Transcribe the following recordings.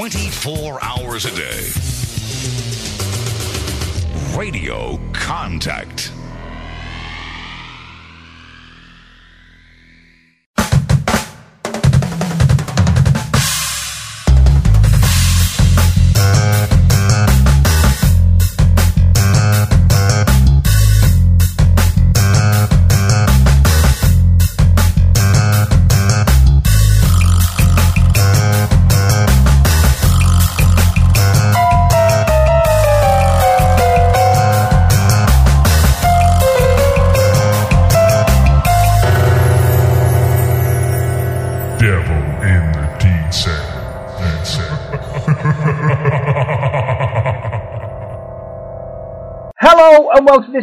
24 hours a day. Radio Contact.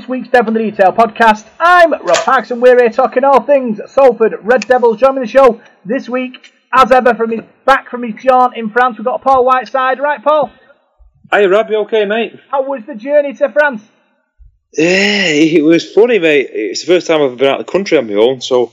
This week's Devil in the Detail podcast. I'm Rob Parks and we're here talking all things Salford Red Devils. Joining the show this week, as ever, from his back from his jaunt in France, we've got Paul Whiteside. Right, Paul? Hey Rob, you okay, mate? How was the journey to France? Yeah, it was funny, mate. It's the first time I've been out of the country on my own, so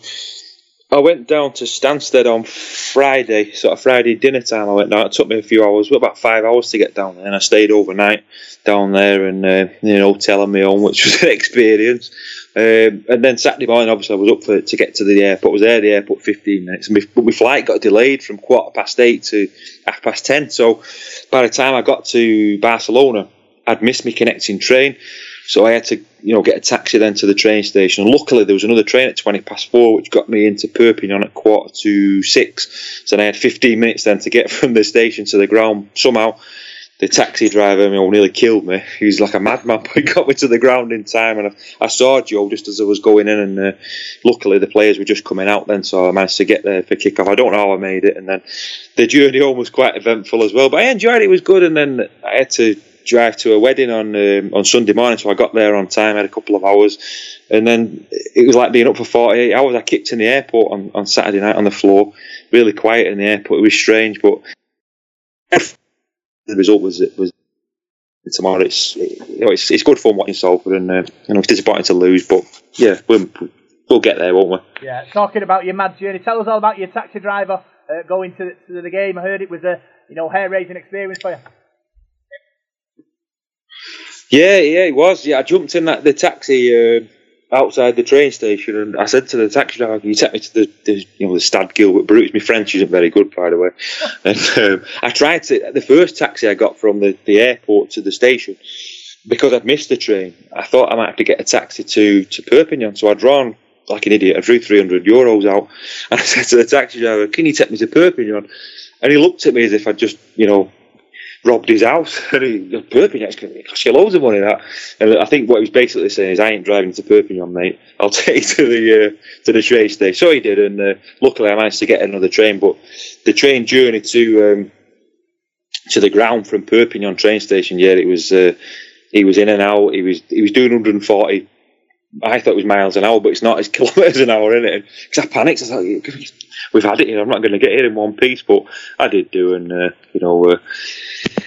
I went down to Stansted on Friday, sort of Friday dinner time. I went down. It took me a few hours, about five hours to get down there, and I stayed overnight down there and uh, in an hotel on my own, which was an experience. Um, and then Saturday morning, obviously, I was up for to get to the airport. I was there at the airport 15 minutes, and my, but my flight got delayed from quarter past eight to half past ten. So by the time I got to Barcelona, I'd missed my connecting train. So I had to, you know, get a taxi then to the train station. Luckily, there was another train at 20 past four, which got me into Perpignan at quarter to six. So then I had 15 minutes then to get from the station to the ground. Somehow, the taxi driver you know, nearly killed me. He was like a madman, but he got me to the ground in time. And I, I saw Joe just as I was going in. And uh, luckily, the players were just coming out then, so I managed to get there for kick-off. I don't know how I made it. And then the journey home was quite eventful as well. But I enjoyed it. It was good. And then I had to drive to a wedding on um, on Sunday morning, so I got there on time. had a couple of hours, and then it was like being up for forty eight hours. I kicked in the airport on, on Saturday night on the floor, really quiet in the airport. It was strange, but the result was it was tomorrow. It's you know it's, it's good fun watching Salford, and uh, you know it's disappointing to lose, but yeah, we'll, we'll get there, won't we? Yeah, talking about your mad journey. Tell us all about your taxi driver uh, going to, to the game. I heard it was a you know hair raising experience for you. Yeah, yeah, it was. Yeah, I jumped in that the taxi uh, outside the train station, and I said to the taxi driver, "Can you take me to the, the you know the Stad Gilbert Bruce?" My French isn't very good, by the way. And um, I tried to the first taxi I got from the, the airport to the station because I'd missed the train. I thought I might have to get a taxi to to Perpignan, so I'd drawn like an idiot. I drew three hundred euros out, and I said to the taxi driver, "Can you take me to Perpignan?" And he looked at me as if I'd just you know robbed his house. And he, Perpignan, it's going to cost you loads of money, that. And I think what he was basically saying is, I ain't driving to Perpignan, mate. I'll take you to the, uh, to the train station. So he did, and uh, luckily I managed to get another train. But the train journey to, um, to the ground from Perpignan train station, yeah, it was, uh, he was in and out. He was, he was doing 140 I thought it was miles an hour, but it's not. It's kilometres an hour, isn't it? Because I panicked. I thought, we've had it here. I'm not going to get here in one piece, but I did do, and uh, you know, uh,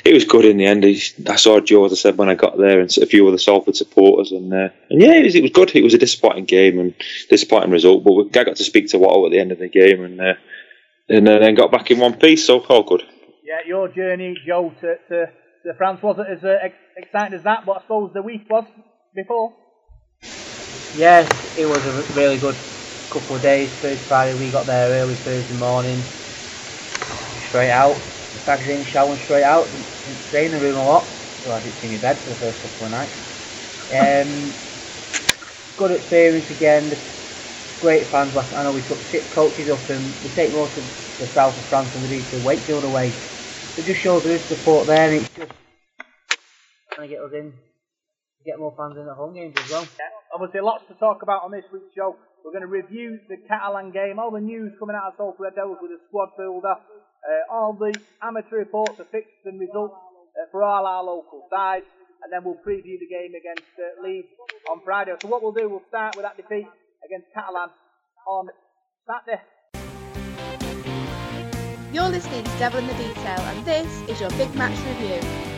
it was good in the end. I saw Joe, as I said, when I got there, and a few other Salford supporters, and uh, and yeah, it was, it was good. It was a disappointing game and disappointing result, but I got to speak to Watto at the end of the game, and uh, and then got back in one piece, so all good. Yeah, your journey, Joe, to, to, to France wasn't as uh, exciting as that, but I suppose the week was before. Yes, it was a really good couple of days. Thursday, Friday, we got there early Thursday morning. Straight out, bags in, shower, and straight out. Didn't, stay in the room a lot, so I didn't see my bed for the first couple of nights. Um, good experience again. Great fans. Like I know we took six coaches up, and we take most of the south of France and we do to Wakefield away. It just shows there is support there, and it's just trying to get us in, get more fans in at home games as well. Obviously, lots to talk about on this week's show. We're going to review the Catalan game, all the news coming out of Salford Red Devils with a squad builder, uh, all the amateur reports, the fixtures and results uh, for all our local sides, and then we'll preview the game against uh, Leeds on Friday. So what we'll do, we'll start with that defeat against Catalan on Saturday. You're listening to Devil in the Detail, and this is your big match review.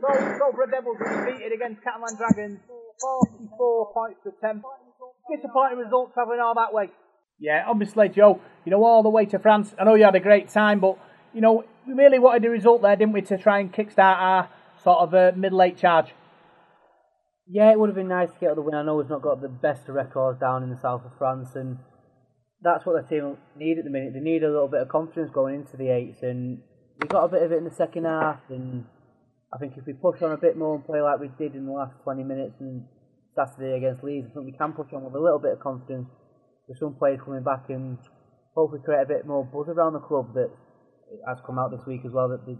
So, Salford Red Devils were defeated against Catalan Dragons 44 points to 10. disappointing result travelling all that way. Yeah, obviously, Joe, you know, all the way to France. I know you had a great time, but, you know, we really wanted a result there, didn't we, to try and kickstart our sort of uh, mid-late charge. Yeah, it would have been nice to get the win. I know we've not got the best of records down in the south of France, and that's what the team need at the minute. They need a little bit of confidence going into the eights, and we got a bit of it in the second half. And I think if we push on a bit more and play like we did in the last 20 minutes and Saturday against Leeds, I think we can push on with a little bit of confidence with some players coming back and hopefully create a bit more buzz around the club that has come out this week as well. That the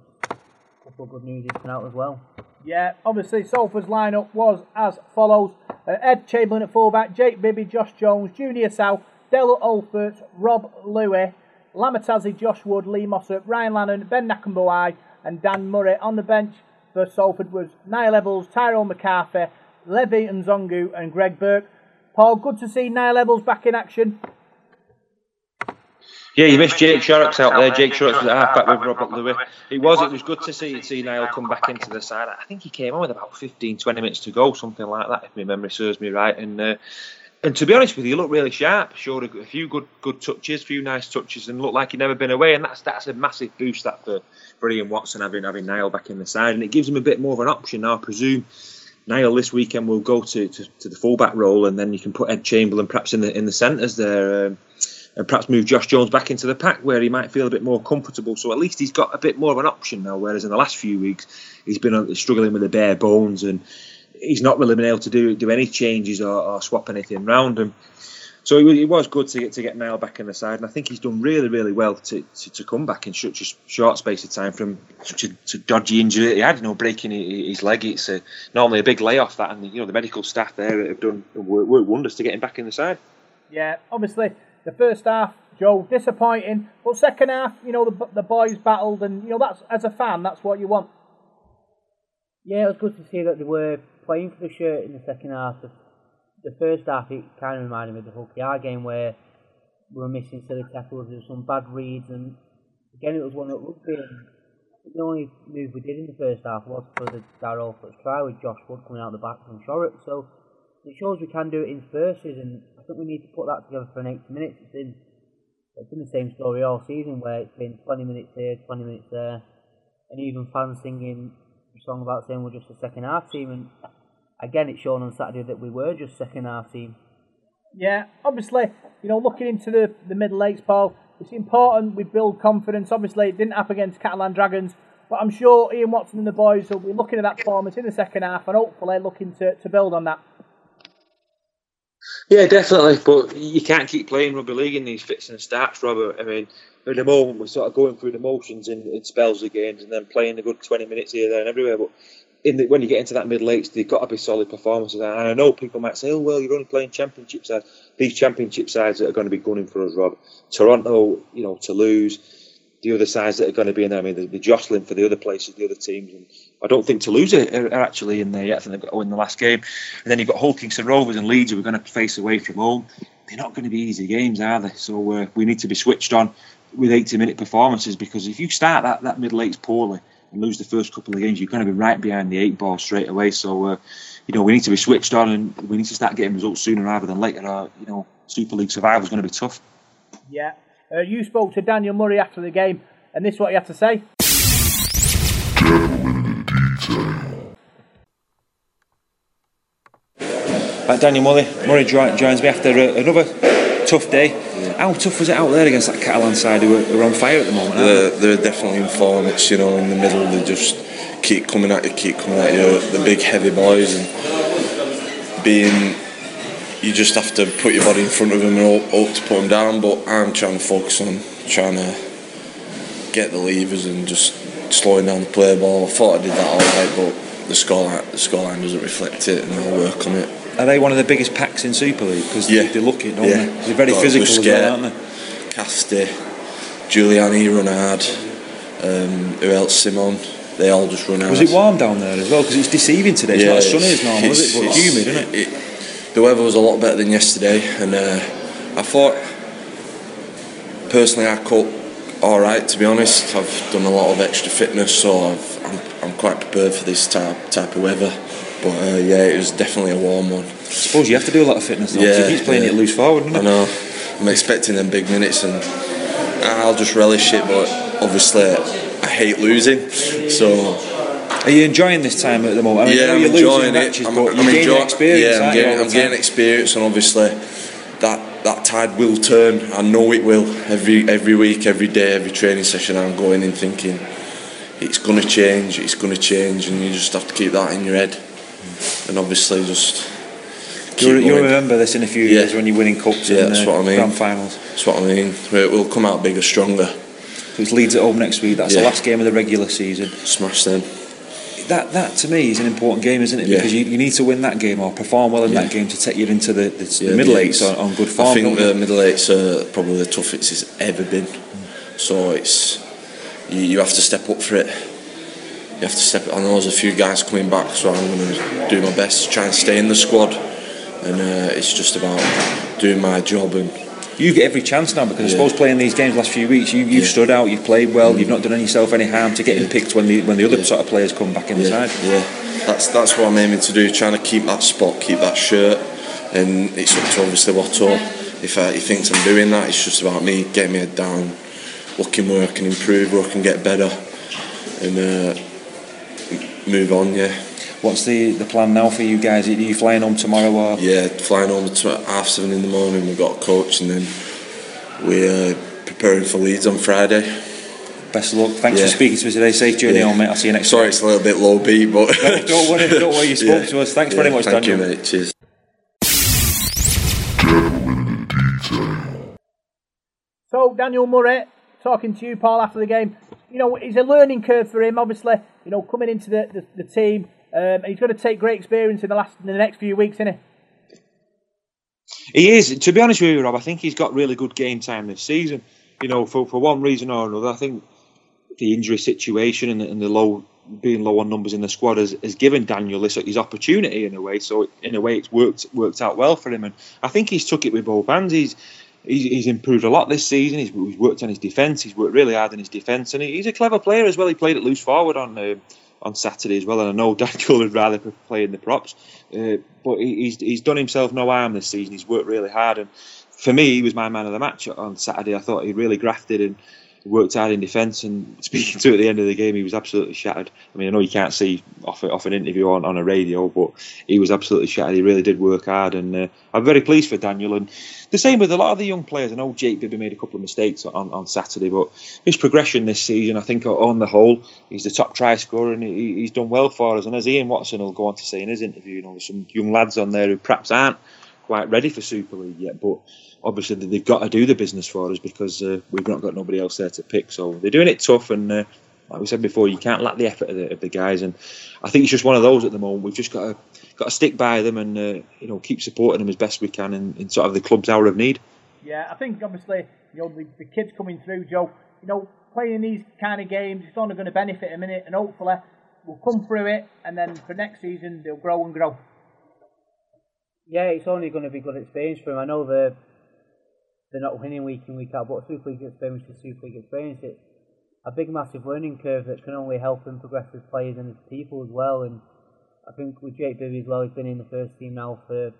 couple of good news is coming out as well. Yeah, obviously Salford's lineup was as follows: uh, Ed Chamberlain at fullback, Jake Bibby, Josh Jones, Junior Sa'u, Derrell Olpherts, Rob Lui, Lamatazi, Josh Wood, Lee Mossop, Ryan Lannon, Ben Nakubuwai, and Dan Murray. On the bench for Salford was Niall Evalds, Tyrone McCarthy, Levy Nzoungou, and Greg Burke. Paul, good to see Niall Evalds back in action. Yeah, you missed Jake Shorrocks out there. Jake Shorrocks was at half back with Robert Lui. It was, it was good to see see Niall come back into the side. I think he came on with about 15, 20 minutes to go, something like that, if my memory serves me right. And uh, and to be honest with you, he looked really sharp. Showed a, a few good good touches, a few nice touches, and looked like he'd never been away. And that's that's a massive boost that for, for Ian Watson having having Niall back in the side, and it gives him a bit more of an option now. I presume Niall this weekend will go to, to, to the fullback role, and then you can put Ed Chamberlain perhaps in the in the centres there. Um, and perhaps move Josh Jones back into the pack where he might feel a bit more comfortable. So at least he's got a bit more of an option now. Whereas in the last few weeks, he's been uh, struggling with the bare bones and he's not really been able to do do any changes or, or swap anything around him. So it, it, was good to get to get Niall back in the side, and I think he's done really, really well to, to, to come back in such a short space of time from such a, dodgy injury that he had, you know, breaking his leg. It's a, normally a big layoff that, and you know the medical staff there have done work wonders to get him back in the side. Yeah, obviously the first half, Joe, disappointing, but second half, you know, the the boys battled, and you know that's as a fan, that's what you want. Yeah, it was good to see that they were playing for the shirt in the second half. The, the first half, it kind of reminded me of the Hull KR game where we were missing silly tackles, there some bad reads, and again, it was one that rugby. And the only move we did in the first half was for the Derrell first try with Josh Wood coming out the back from Shorrock. So it shows we can do it in spurses, and I think we need to put that together for an 80 minutes. It's been, it's been the same story all season where it's been 20 minutes here, 20 minutes there, and even fans singing a song about saying we're just a second half team. And again, it's shown on Saturday that we were just second half team. Yeah, obviously, you know, looking into the, the middle eights, Paul, it's important we build confidence. Obviously, it didn't happen against Catalan Dragons, but I'm sure Ian Watson and the boys will be looking at that performance in the second half and hopefully looking to, to build on that. Yeah, definitely. But you can't keep playing rugby league in these fits and starts, Robert. I mean, at the moment we're sort of going through the motions in, in spells of games and then playing a good 20 minutes here, there, and everywhere. But the, when you get into that middle eights, they've got to be solid performances. And I know people might say, "Oh, well, you're only playing championship sides." These championship sides that are going to be gunning for us, Rob. Toronto, you know, Toulouse, the other sides that are going to be in there. I mean, they're, they're jostling for the other places, the other teams. And I don't think Toulouse are, are actually in there yet. I think they've got to win the last game. And then you've got Hull Kingston Rovers and Leeds who are going to face away from home. They're not going to be easy games, are they? So uh, we need to be switched on with 80 minute performances because if you start that, that middle eight poorly and lose the first couple of games, you're going to be right behind the eight ball straight away. So, uh, you know, we need to be switched on and we need to start getting results sooner rather than later. Or, you know, Super League survival is going to be tough. Yeah. Uh, you spoke to Daniel Murray after the game, and this is what he had to say. Daniel Murray, Murray joins me after uh, another tough day. Yeah. How tough was it out there against that Catalan side who are, on fire at the moment? They're, they're, definitely in form. It's you know in the middle they just keep coming at you, keep coming at you. The big heavy boys and being you just have to put your body in front of them and hope, hope to put them down. But I'm trying to focus on trying to get the levers and just slowing down the play ball. I thought I did that all right, but the scoreline the scoreline doesn't reflect it, and I'll work on it. Are they one of the biggest packs in Super League? Because yeah. they're looking, don't yeah. they? They're very physical as well, aren't they? Casty, Giuliani, Renard, um, who else? Simon. They all just run out. Was it warm down there as well? Because it's deceiving today. It's Yeah, not as sunny as normal, is it? But it's- humid, isn't it? it- the weather was a lot better than yesterday, and uh, I thought personally I caught all right. To be honest, I've done a lot of extra fitness, so I've, I'm, I'm quite prepared for this type type of weather. But uh, yeah, it was definitely a warm one. I suppose you have to do a lot of fitness. Yeah, he keeps playing yeah. it loose forward, I know. I'm expecting them big minutes, and I'll just relish it. But obviously, I hate losing. So Are you enjoying this time at the moment? I mean, yeah, I'm enjoying matches, it. I'm, I'm enjoying experience. Yeah, I'm getting, I'm getting experience, and obviously that that tide will turn. I know it will. Every every week, every day, every training session, I'm going in thinking it's going to change. It's going to change, and you just have to keep that in your head. And obviously, just You'll, you'll remember this in a few Yeah. years when you're winning cups Yeah, and that's uh, what I mean. grand finals. That's what I mean. We- We'll come out bigger, stronger. So it's Leeds at home next week. That's the last game of the regular season. Smash them. That, that to me is an important game, isn't it? Yeah. Because you, you need to win that game or perform well in Yeah. that game to take you into the, the, Yeah, the middle the eights on, on good form. I think the middle eights are probably the toughest it's ever been. So it's you, you have to step up for it. You have to step. I know there's a few guys coming back, so I'm going to do my best to try and stay in the squad. And uh, it's just about doing my job and you get every chance now because I suppose playing these games last few weeks, you, you've Yeah. stood out, you've played well, you've not done yourself any harm to getting picked when the when the other Yeah. sort of players come back in the yeah, side. yeah. That's that's what I'm aiming to do. Trying to keep that spot, keep that shirt, and it's up to obviously Watto. If he thinks I'm doing that, it's just about me getting my head down, looking where I can improve, where I can get better, and uh, move on. Yeah, What's the, the plan now for you guys? Are you flying home tomorrow or yeah. Flying home at tw- half seven in the morning. We've got a coach, and then we're uh, preparing for Leeds on Friday. best of luck? Thanks Yeah. for speaking to us today. Safe journey Yeah. home, mate. I'll see you next Sorry, time. it's a little bit low beat, but No, don't worry, don't worry, you spoke to us. Thanks very much, thank Daniel. you, mate. Cheers. So Daniel Murray, talking to you, Paul, after the game. You know, it's a learning curve for him. Obviously, you know, coming into the, the, the team, um, and he's going to take great experience in the last in the next few weeks, isn't he? He is. To be honest with you, Rob, I think he's got really good game time this season. You know, for, for one reason or another, I think the injury situation and, the- and the low being low on numbers in the squad has, has given Daniel this his opportunity in a way. So in a way, it's worked worked out well for him, and I think he's took it with both hands. He's he's, he's improved a lot this season. He's, he's worked on his defence. He's worked really hard on his defence, and he, he's a clever player as well. He played at loose forward on. Uh, on Saturday as well, and I know Daniel would rather play in the props, uh, but he, he's he's done himself no harm this season. He's worked really hard, and for me, he was my man of the match on Saturday. I thought he really grafted and worked hard in defence. And speaking to at the end of the game, he was absolutely shattered. I mean, I know you can't see off off an interview on, on a radio, but he was absolutely shattered. He really did work hard, and uh, I'm very pleased for Daniel. And the same with a lot of the young players. I know Jake Bibby made a couple of mistakes on, on Saturday, but his progression this season, I think, on the whole, he's the top try scorer, and he, he's done well for us. And as Ian Watson will go on to say in his interview, you know, there's some young lads on there who perhaps aren't quite ready for Super League yet, but obviously they've got to do the business for us because uh, we've not got nobody else there to pick. So they're doing it tough, and uh, like we said before, you can't lack the effort of the, of the guys. And I think it's just one of those at the moment. We've just got to got to stick by them and uh, you know keep supporting them as best we can in, in sort of the club's hour of need. Yeah, I think obviously you know the, the kids coming through, Joe. You know, playing these kind of games, it's only going to benefit in it, and hopefully we'll come through it, and then for next season they'll grow and grow. Yeah, it's only going to be good experience for him. I know they're, they're not winning week in, week out, but Super League experience is Super League experience. It's a big, massive learning curve that can only help him progress as players and as people as well. And I think with Jake Bibby as well, he's been in the first team now for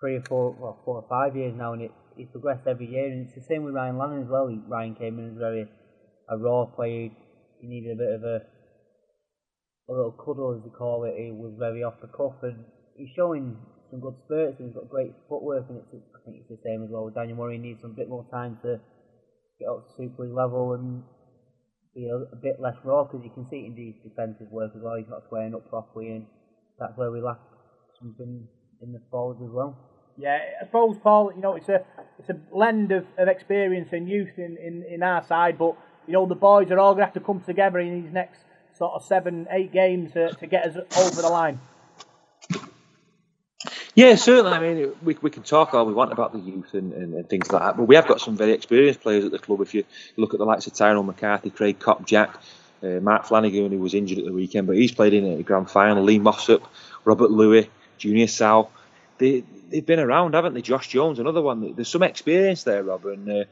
three or four, well, four or five years now, and he's progressed every year. And it's the same with Ryan Lannon as well. He, Ryan came in as very a raw player. He needed a bit of a a little cuddle, as they call it. He was very off the cuff, and he's showing some good spurts and he's got great footwork. And it's, I think it's the same as well with Daniel Murray. He needs some bit more time to get up to Super League level and be a, a bit less raw because you can see it in his defensive work as well. He's not squaring up properly, and that's where we lack something in the forwards as well. Yeah, I suppose, Paul. You know, it's a it's a blend of, of experience and youth in, in, in our side, but you know the boys are all going to have to come together in these next sort of seven, eight games uh, to get us over the line. Yeah, certainly. I mean, we, we can talk all we want about the youth and, and, and things like that, but we have got some very experienced players at the club. If you look at the likes of Tyrone McCarthy, Craig Kopczak, uh, Mark Flanagan, who was injured at the weekend, but he's played in a grand final, Lee Mossop, Robert Lui, Junior Sa'u. They, they've been around, haven't they? Josh Jones, another one. There's some experience there, Rob, and uh,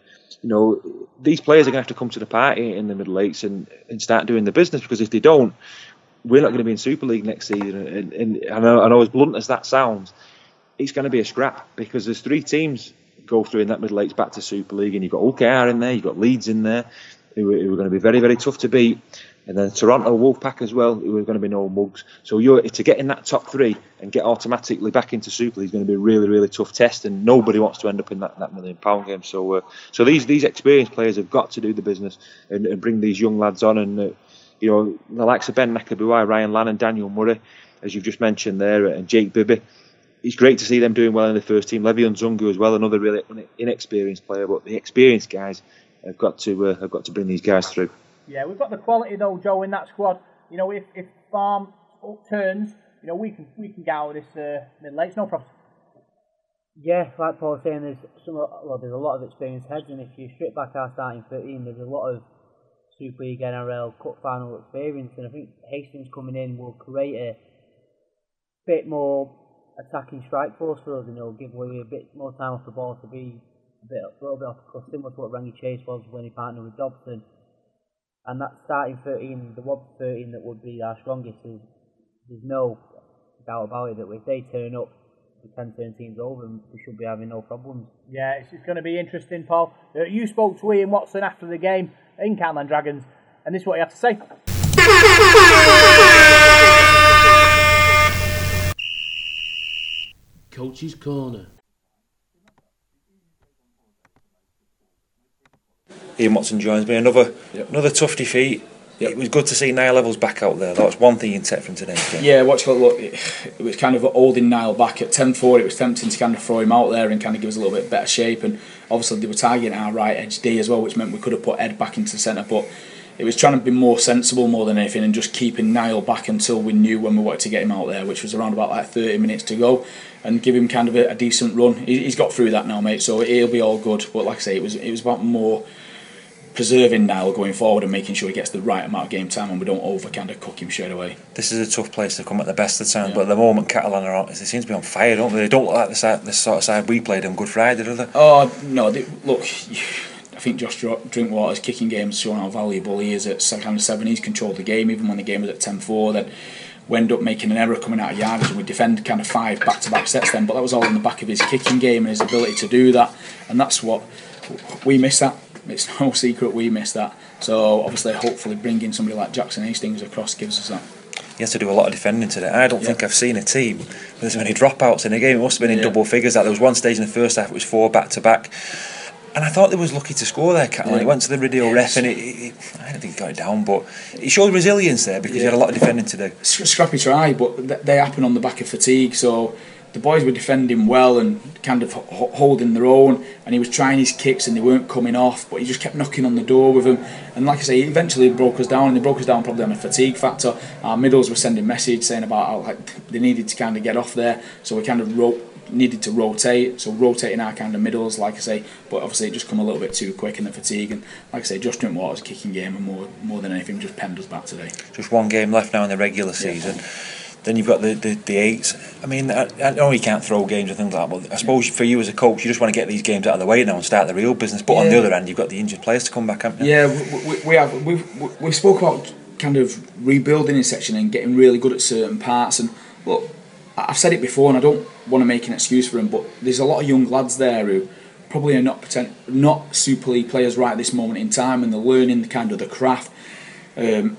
you know these players are going to have to come to the party in the middle eights and, and start doing the business because if they don't, we're not going to be in Super League next season. And, and know, I know as blunt as that sounds, it's going to be a scrap because there's three teams go through in that middle eight back to Super League, and you've got OKR in there, you've got Leeds in there, who, who are going to be very, very tough to beat. And then Toronto Wolfpack as well, who are going to be no mugs. So you're to get in that top three and get automatically back into Super League is going to be a really, really tough test, and nobody wants to end up in that, that million pound game. So, uh, so these these experienced players have got to do the business and, and bring these young lads on, and uh, you know the likes of Ben Nakubuwai, Ryan Lannon, Daniel Murray, as you've just mentioned there, and Jake Bibby. It's great to see them doing well in the first team. Levy Nzoungou as well, another really inexperienced player, but the experienced guys have got to uh, have got to bring these guys through. Yeah, we've got the quality though, Joe, in that squad. You know, if if Farm turns, you know, we can we can get out of this uh, middle eight. no problem. Yeah, like Paul was saying, there's some well, there's a lot of experienced heads, and if you strip back our starting 13, there's a lot of Super League, NRL, Cup final experience, and I think Hastings coming in will create a bit more attacking strike force for us, and it'll give away a bit more time off the ball to be a bit a little bit off the similar to what Rangi Chase was when he partnered with Dobson and that starting 13, the one 13 that would be our strongest, is there's no doubt about it that if they turn up, the 10 turn teams over, and we should be having no problems. Yeah, it's, it's going to be interesting, Paul. Uh, you spoke to Ian Watson after the game in Catalan Dragons, and this is what he had to say. Coach's Corner. Ian Watson joins me. Another yep. another tough defeat. Yep. It was good to see Niall Evalds back out there. That was one thing you take from today's game. Yeah, watch it. Look, it, it was kind of holding Niall back at 10-4. It was tempting to kind of throw him out there and kind of give us a little bit better shape. And obviously they were targeting our right edge D as well, which meant we could have put Ed back into the centre. But it was trying to be more sensible more than anything and just keeping Niall back until we knew when we wanted to get him out there, which was around about like 30 minutes to go, and give him kind of a, a decent run. He, he's got through that now, mate. So he'll be all good. But like I say, it was it was about more preserving Niall going forward and making sure he gets the right amount of game time and we don't over kind of cook him straight away. This is a tough place to come at the best of times, yeah. but at the moment Catalan are on, they seem to be on fire, don't they? They don't look like the, side, the sort of side we played on Good Friday, do they? Oh, no, they, look, I think Josh Drinkwater's kicking game game's showing how valuable he is at kind of seven. He's controlled the game, even when the game was at 10 4. Then we end up making an error coming out of yardage and we defend kind of five back to back sets then, but that was all in the back of his kicking game and his ability to do that, and that's what we miss that it's no secret we missed that. So obviously, hopefully, bringing somebody like Jackson Hastings across gives us that. He has to do a lot of defending today. I don't think I've seen a team with as many dropouts in a game. It must have been in double figures. That there was one stage in the first half it was four back to back. And I thought they was lucky to score there, Catalan. Yeah. He went to the radio yes. ref and it, it, I don't think he got it down, but it showed resilience there because yeah. he had a lot of defending to do. Scrappy try, but they happen on the back of fatigue. So the boys were defending well and kind of holding their own, and he was trying his kicks and they weren't coming off, but he just kept knocking on the door with them. And like I say, eventually he broke us down, and they broke us down probably on a fatigue factor. Our middles were sending message saying about how like, they needed to kind of get off there, so we kind of wrote needed to rotate, so rotating our kind of middles, like I say, but obviously it just come a little bit too quick in the fatigue. And like I say, Josh Drinkwater's kicking game, and more more than anything, just penned us back today. Just one game left now in the regular season. Yeah. Then you've got the, the, the eights. I mean, I, I, know you can't throw games and things like that, but I suppose for you as a coach, you just want to get these games out of the way now and start the real business. But yeah. on the other end, you've got the injured players to come back, haven't you? Yeah, we, we, have. We we spoke about kind of rebuilding in section and getting really good at certain parts. And look, I've said it before, and I don't want to make an excuse for him, but there's a lot of young lads there who probably are not pretend, not Super League players right at this moment in time, and they're learning the kind of the craft. Um,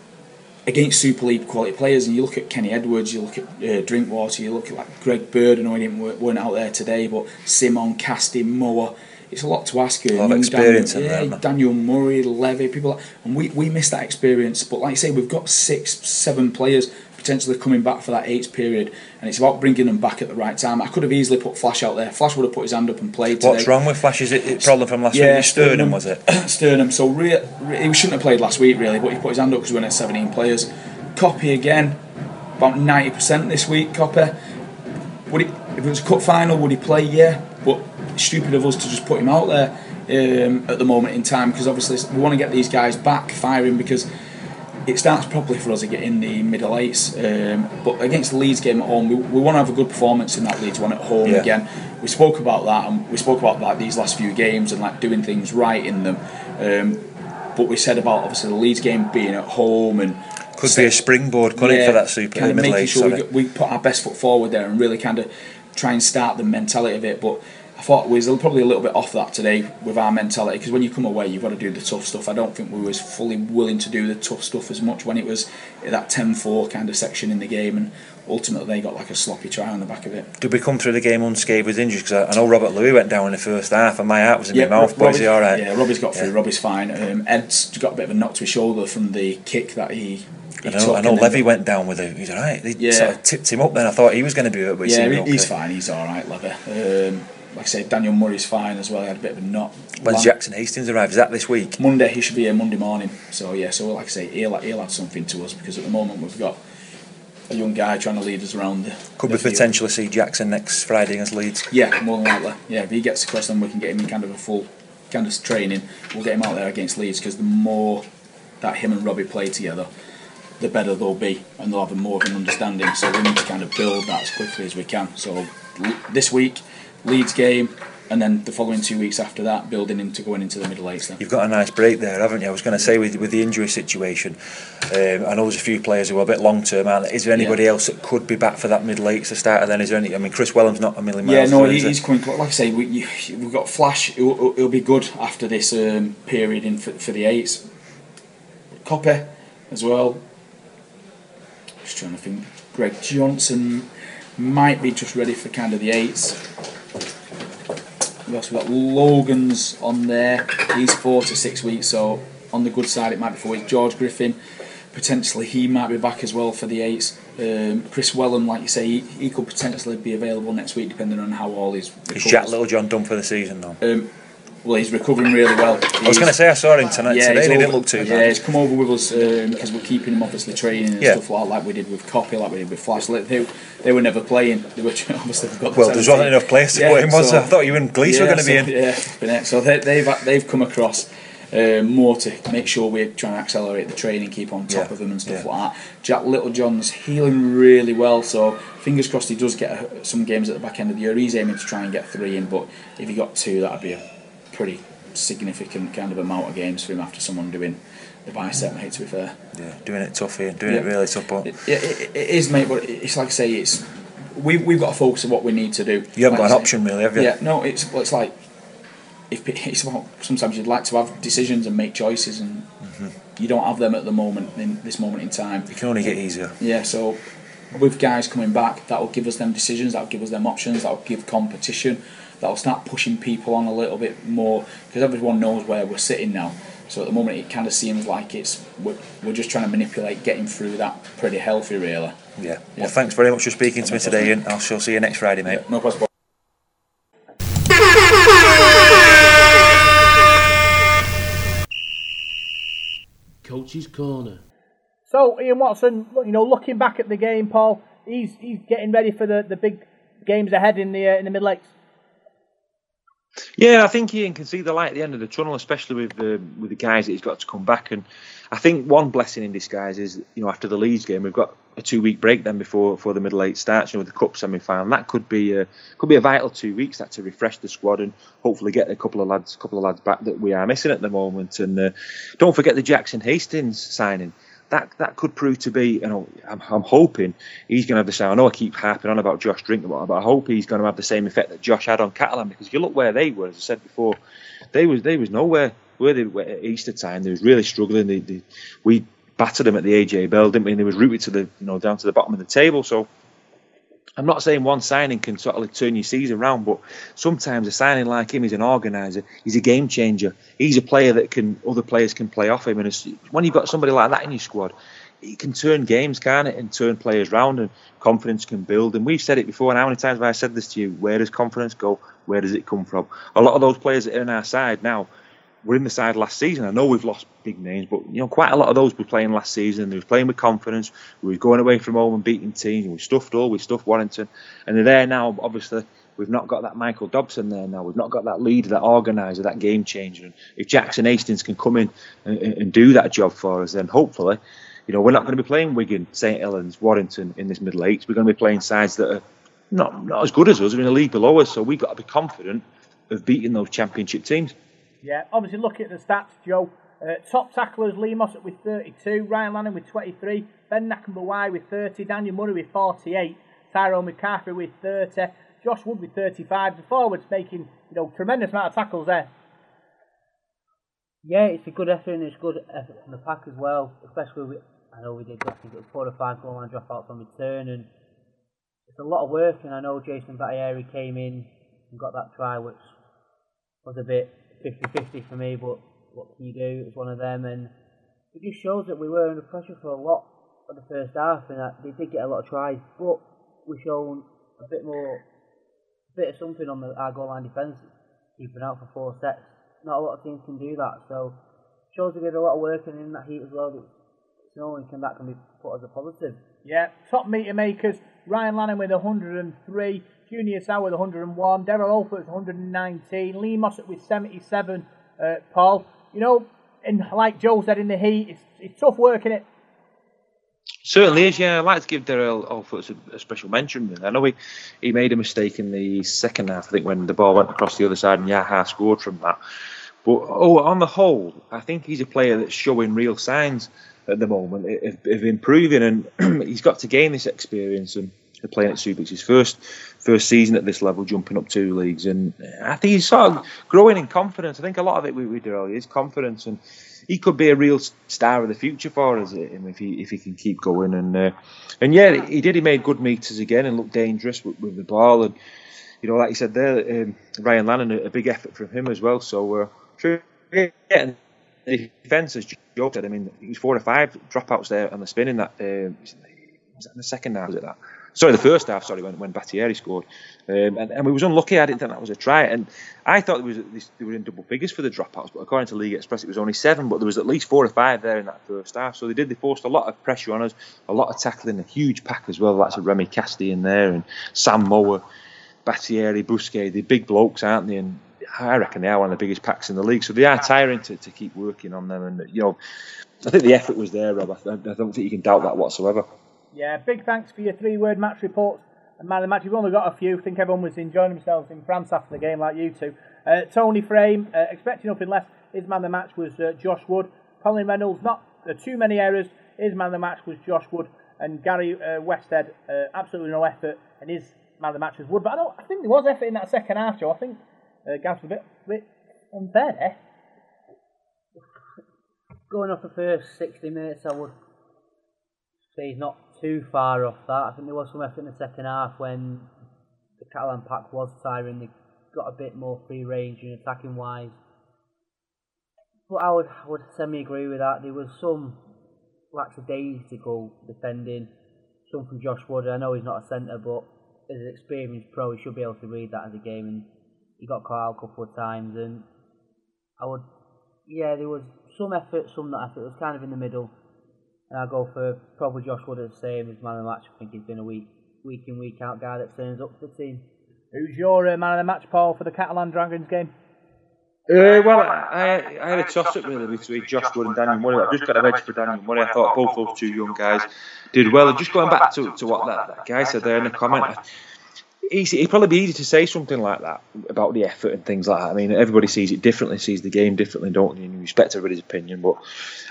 against Super League quality players, and you look at Kenny Edwards, you look at uh, Drinkwater, you look at like Greg Bird, and I know he didn't weren't out there today, but Simon, Casty, Moa. It's a lot to ask you. A lot of experience Daniel, in there, Daniel Murray, Levy, people, like, and we we missed that experience. But like I say, we've got six, seven players potentially coming back for that eighth period, and it's about bringing them back at the right time. I could have easily put Flash out there. Flash would have put his hand up and played. Today. What's wrong with Flash? Is it a problem from last yeah, week? Sternum, was it? Sternum. So re- re- he shouldn't have played last week really, but he put his hand up because we went at 17 players. Copy again, about 90% this week. Copy. Would he, if it was a cup final, would he play? Yeah, but stupid of us to just put him out there um, at the moment in time because obviously we want to get these guys back firing because it starts properly for us again in the middle eights. Um, but against the Leeds game at home, we, we want to have a good performance in that Leeds one at home yeah. again. We spoke about that, and we spoke about like these last few games and like doing things right in them. Um, but we said about obviously the Leeds game being at home and Could be a springboard, couldn't it, for that super kind of middle making sure we, we put our best foot forward there and really kind of try and start the mentality of it. But thought we was probably a little bit off that today with our mentality because when you come away, you've got to do the tough stuff. I don't think we was fully willing to do the tough stuff as much when it was that 10-4 kind of section in the game, and ultimately they got like a sloppy try on the back of it. Did we come through the game unscathed with injuries? Because I, I know Robert Lui went down in the first half, and my heart was in my mouth. But is he all right? Yeah, Robbie's got through. Yeah. Robbie's fine. Um, Ed's got a bit of a knock to his shoulder from the kick that he. I know, I know then- Levy went down with it. He's all right. They Yeah. sort of tipped him up then. I thought he was going to be hurt, but yeah, he's fine. He's all right, Levy. Um, like I say, Daniel Murray's fine as well. He had a bit of a knock. When's Jackson Hastings arrive? Is that this week? Monday, he should be here Monday morning. So yeah, so like I say, he'll, he'll add something to us because at the moment we've got a young guy trying to lead us around. The, Could the we field. potentially see Jackson next Friday against Leeds? Yeah, more than likely. Yeah, if he gets across, then we can get him in kind of a full kind of training. We'll get him out there against Leeds because the more that him and Robbie play together, the better they'll be, and they'll have a more of an understanding. So we need to kind of build that as quickly as we can. So this week, Leeds game, and then the following two weeks after that, building into going into the middle eights. Then. You've got a nice break there, haven't you? I was going to say with with the injury situation, um, I know there's a few players who are a bit long term. there? Is there anybody Yeah. else that could be back for that middle eights to start? And then is there any? I mean, Kris Welham's not a million miles. Yeah, no, away, he, is he? he's coming. Like I say, we, we've got Flash. It'll, it'll be good after this um, period in for, for the eights. Copper as well. Just trying to think. Greg Johnson might be just ready for kind of the eights. We also got Logan's on there. He's four to six weeks, so on the good side it might be four weeks. George Griffin, potentially he might be back as well for the eights. Um, Kris Welham, like you say, he, he could potentially be available next week depending on how all his. Is Jack Littlejohn done for the season though? Um, well, he's recovering really well. I was going to say I saw him tonight. Yeah, today, he didn't look too Yeah, bad. he's come over with us because we're keeping him obviously training and Yeah. stuff like, like we did with Copy, like we did with Flash. Like, They, they were never playing. They were obviously got the Well, there 17. wasn't enough place to put him, was there? I thought you and Glees were going to be in. Yeah, so they, they've they've come across. Um, more to make sure we're trying to accelerate the training, keep on top Yeah, of them and stuff yeah. like that. Jack Littlejohn's healing really well, so fingers crossed he does get some games at the back end of the year. He's aiming to try and get three in, but if he got two, that'd be a pretty significant kind of amount of games for him after someone doing the bicep, mate. To be fair, Yeah, doing it tough here, doing it really tough. But it, it, it is, mate. But it's like I say, it's we we've got to focus on what we need to do. you haven't Like got an say- option really, have you? Yeah, no, it's well, it's like if it's about sometimes you'd like to have decisions and make choices, and mm-hmm. you don't have them at the moment in this moment in time. It can only get easier. Yeah, so with guys coming back, that will give us them decisions, that will give us them options, that will give competition, that will start pushing people on a little bit more because everyone knows where we're sitting now. So at the moment, it kind of seems like it's we're, we're just trying to manipulate getting through that pretty healthy, really. Yeah. Yeah. Well, thanks very much for speaking to me today, and I shall see you next Friday, mate. No problem. Coach's Corner. So Ian Watson, you know, looking back at the game, Paul, he's he's getting ready for the, the big games ahead in the uh, in the middle eights. Yeah, I think Ian can see the light at the end of the tunnel, especially with the with the guys that he's got to come back. And I think one blessing in disguise is, you know, after the Leeds game, we've got a two week break then before before the middle eight starts, you know, with the cup semi final. That could be a could be a vital two weeks that to refresh the squad and hopefully get a couple of lads, couple of lads back that we are missing at the moment. And uh, don't forget the Jackson Hastings signing. That, that could prove to be, you know, I'm, I'm hoping he's going to have the same. I know I keep harping on about Josh drinking Drinkwater, but I hope he's going to have the same effect that Josh had on Catalan because if you look where they were, as I said before, they was they was nowhere where they were at Easter time. They was really struggling. They, they, we battered them at the AJ Bell, didn't we? And they was rooted to the you know down to the bottom of the table. So I'm not saying one signing can totally turn your season around, but sometimes a signing like him is an organizer. He's a game changer. He's a player that can other players can play off him. And when you've got somebody like that in your squad, he can turn games, can't it, and turn players round, and confidence can build. And we've said it before. And how many times have I said this to you? Where does confidence go? Where does it come from? A lot of those players that are on our side now were in the side last season. I know we've lost big names, but you know quite a lot of those were playing last season. They were playing with confidence. We were going away from home and beating teams. We stuffed all. We stuffed Warrington, and they're there now. Obviously, we've not got that Michael Dobson there now. We've not got that leader, that organizer, that game changer. And if Jackson Hastings can come in and, and do that job for us, then hopefully, you know, we're not going to be playing Wigan, St Helens, Warrington in this middle eight. We're going to be playing sides that are not not as good as us. We're in a league below us, so we've got to be confident of beating those championship teams. Yeah, obviously looking at the stats, Joe. Uh, top tacklers Lee Mossop with 32, Ryan Lannon with 23, Ben Nakubuwai with 30, Daniel Murray with 48, Tyrone McCarthy with 30, Josh Wood with 35. The forwards making you know tremendous amount of tackles there. Yeah, it's a good effort and it's good effort from the pack as well. Especially I know we did I think it was four or five goal line dropouts on return and it's a lot of work and I know Jason Baitieri came in and got that try which was a bit 50-50 for me but what can you do? It's one of them and it just shows that we were under pressure for a lot of the first half and that they did get a lot of tries but we shown a bit more a bit of something on the our goal line defence keeping out for four sets not a lot of teams can do that. So shows they did a lot of work and in that heat as well. It's no can that can be put as a positive. Yeah, top meter makers Ryan Lannon with 103, Junior Sa'u with 101, Derrell Olpherts with 119, Lee Mossop with 77. Uh, Paul, you know, and like Joe said in the heat, it's, it's tough work, is it? Certainly is, yeah. I'd like to give Derrell Olpherts a, a, special mention. I know he, he made a mistake in the second half, I think, when the ball went across the other side and Yaha scored from that. But oh, on the whole, I think he's a player that's showing real signs at the moment of, of improving, and he's got to gain this experience and playing at Super. his first first season at this level, jumping up two leagues, and I think he's sort of growing in confidence. I think a lot of it with, with is confidence, and he could be a real star of the future for us if he if he can keep going. And uh, and yeah, he did. He made good meters again and looked dangerous with, with the ball. And you know, like you said there, um, Ryan Lannon, a, a, big effort from him as well. So uh, sure, yeah, and the defence, as Joe said, I mean, he was four or five dropouts there on the spin in that. Uh, was that in the second half? Was it that? Sorry, the first half, sorry, when, when Baitieri scored. Um, and, and we was unlucky. I didn't think that was a try. And I thought there was they were in double figures for the dropouts, but according to League Express, it was only seven. But there was at least four or five there in that first half. So they did. They forced a lot of pressure on us, a lot of tackling, a huge pack as well. That's a Remy Casty in there and Sam Moa, Baitieri, Bousquet. The big blokes, aren't they? And I reckon they are one of the biggest packs in the league. So they are tiring to, to keep working on them. And you know, I think the effort was there, Rob. I, I don't think you can doubt that whatsoever. Yeah, big thanks for your three word match reports and man of the match. We've only got a few. I think everyone was enjoying themselves in France after the game, like you two. Uh, Tony Frame, uh, expecting nothing less. His man of the match was uh, Josh Wood. Colin Reynolds, not uh, too many errors. His man of the match was Josh Wood. And Gary uh, Westhead, uh, absolutely no effort. And his man of the match was Wood. But I, don't, I think there was effort in that second half, Joe. I think uh, Gav's a bit, bit unfair there. Going off the first 60 minutes, I would say he's not too far off that. I think there was some effort in the second half when the Catalan pack was tiring. They got a bit more free range and attacking wise. But I would I would semi agree with that. There was some lackadaisical defending. Some from Josh Wood. I know he's not a centre, but as an experienced pro, he should be able to read that as a game. And he got caught out a couple of times. And I would, yeah, there was some effort, some not effort. It was kind of in the middle. And I'll go for probably Josh Wood the same as man of the match. I think he's been a week, week in, week out guy that turns up for the team. Who's your uh, man of the match, Paul, for the Catalan Dragons game? Uh, well, I, I had a toss up really between Josh Wood and Daniel Murray. I've just got a edge for Daniel Murray. I thought both those two young guys did well. And just going back to, to what that, that guy said there in the comment, easy. It'd probably be easy to say something like that about the effort and things like that. I mean, everybody sees it differently, sees the game differently, don't you? And you respect everybody's opinion, but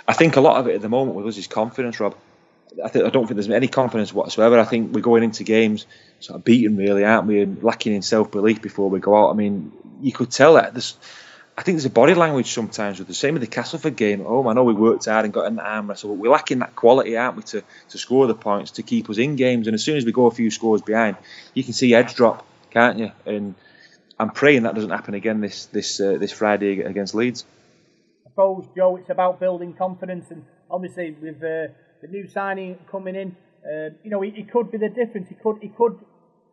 I think a lot of it at the moment with us is confidence, Rob. I, think, I don't think there's any confidence whatsoever. I think we're going into games sort of beaten, really, aren't we? And lacking in self belief before we go out. I mean, you could tell that there's I think there's a body language sometimes with the same with the Castleford game home. I know we worked hard and got the arm wrestle, but we're lacking that quality, aren't we, to, to score the points to keep us in games. And as soon as we go a few scores behind, you can see edge drop, can't you? And I'm praying that doesn't happen again this this uh, this Friday against Leeds. I suppose, Joe, it's about building confidence, and obviously with uh, the new signing coming in, uh, you know, it, it could be the difference. He could he could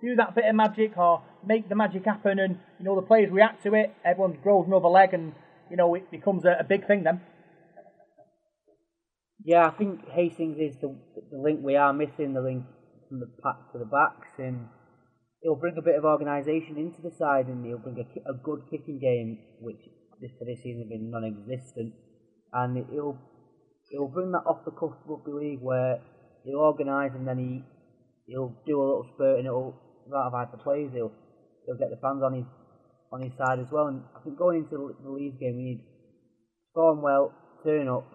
do that bit of magic or make the magic happen and, you know, the players react to it, everyone grows another leg and, you know, it becomes a, a big thing then. Yeah, I think Hastings is the, the link we are missing, the link from the pack to the backs and he'll bring a bit of organisation into the side and he'll bring a, a good kicking game, which this for this season has been non-existent, and he'll he'll bring that off the cuff rugby league where he'll organise and then he he'll do a little spurt and it'll ratified for plays, he'll he'll get the fans on his on his side as well. And I think going into the Leeds game, we need scoring well, turn up,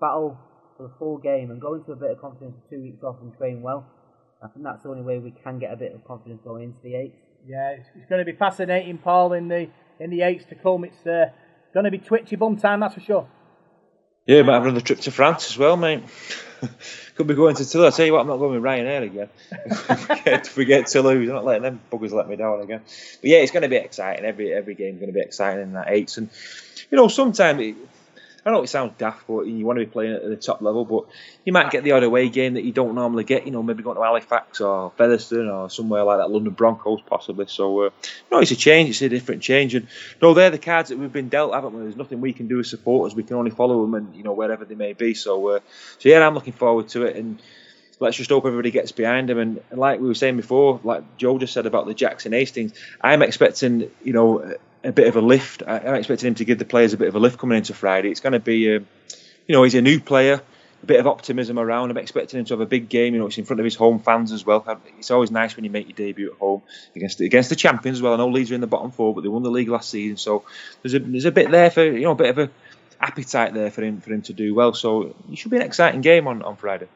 battle for the full game, and go into a bit of confidence with two weeks off and train well. I think that's the only way we can get a bit of confidence going into the eights. Yeah, it's, it's going to be fascinating, Paul, in the in the eights to come. It's uh, going to be twitchy bum time, that's for sure. Yeah, might have another trip to France as well, mate. Could be going to Toulouse. I tell you what, I'm not going with Ryanair again. forget, forget Toulouse. I'm not letting them buggers let me down again. But yeah, it's going to be exciting. Every every game's going to be exciting in that eights. And you know, sometimes I know it sounds daft, but you want to be playing at the top level. But you might get the odd away game that you don't normally get. You know, maybe going to Halifax or Featherstone or somewhere like that, London Broncos possibly. So, uh, no, it's a change. It's a different change. And no, they're the cards that we've been dealt, haven't we? There's nothing we can do as supporters. We can only follow them, and you know wherever they may be. So, uh, so yeah, I'm looking forward to it. And let's just hope everybody gets behind him. And, like we were saying before, like Joe just said about the Jackson Hastings, I'm expecting, you know, a bit of a lift. I, am expecting him to give the players a bit of a lift coming into Friday. It's going to be, um, you know, he's a new player, a bit of optimism around. I'm expecting him to have a big game. You know, it's in front of his home fans as well. It's always nice when you make your debut at home against the, against the champions as well. I know Leeds are in the bottom four, but they won the league last season, so there's a there's a bit there for you know a bit of a appetite there for him for him to do well. So it should be an exciting game on on Friday.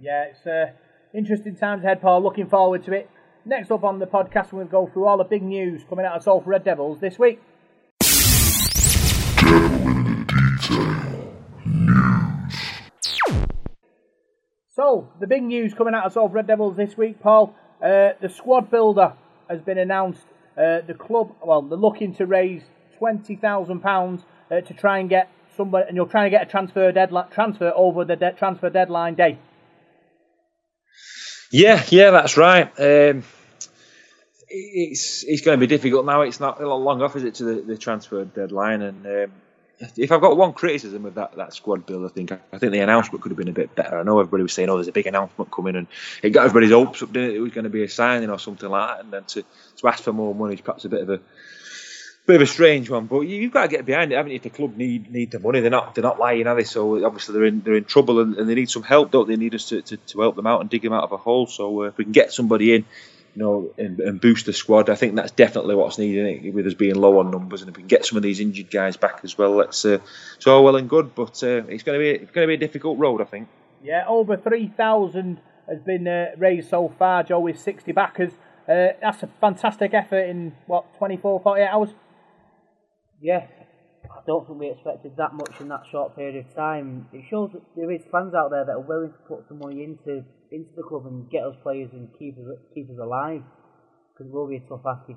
Yeah, it's uh, interesting times ahead, Paul. Looking forward to it. Next up on the podcast, we'll go through all the big news coming out of Salford Red Devils this week. So, the big news coming out of Salford Red Devils this week, Paul. Uh, the squad builder has been announced. Uh, the club, well, they're looking to raise twenty thousand uh, pounds to try and get somebody, and you're trying to get a transfer deadline transfer over the de- transfer deadline day. Yeah, yeah, that's right. Um, it's it's going to be difficult now. It's not long off, is it, to the, the transfer deadline? And um, if I've got one criticism of that, that squad build, I think I think the announcement could have been a bit better. I know everybody was saying, "Oh, there's a big announcement coming," and it got everybody's hopes up. Didn't it? it was going to be a signing or something like that, and then to, to ask for more money is perhaps a bit of a bit of a strange one. But you, have got to get behind it, haven't you? If the club need need the money, they're not they're not lying, are they? So obviously they're in they're in trouble and, and they need some help, don't they? Need us to, to, to help them out and dig them out of a hole. So uh, if we can get somebody in you know, and, and, boost the squad. I think that's definitely what's needed with us being low on numbers, and if we can get some of these injured guys back as well, let's. Uh, it's all well and good, but uh, it's going to be it's going to be a difficult road, I think. Yeah, over three thousand has been uh, raised so far, Joe, with sixty backers. Uh, that's a fantastic effort in what 24, 48 hours. Yeah, I don't think we expected that much in that short period of time. It shows that there is fans out there that are willing to put some money into into the club and get us players and keep us keep us alive. Because it will be a tough ask if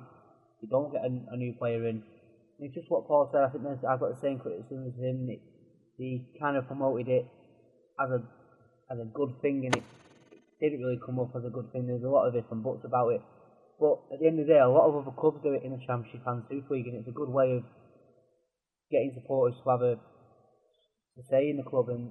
you don't get a, a new player in. And it's just what Paul said. I think I've got the same criticism as him. It, he kind of promoted it as a as a good thing, and it didn't really come up as a good thing. There's a lot of ifs and buts about it. But at the end of the day, a lot of other clubs do it in the Championship and Super League, and it's a good way of getting supporters to have a to say in the club and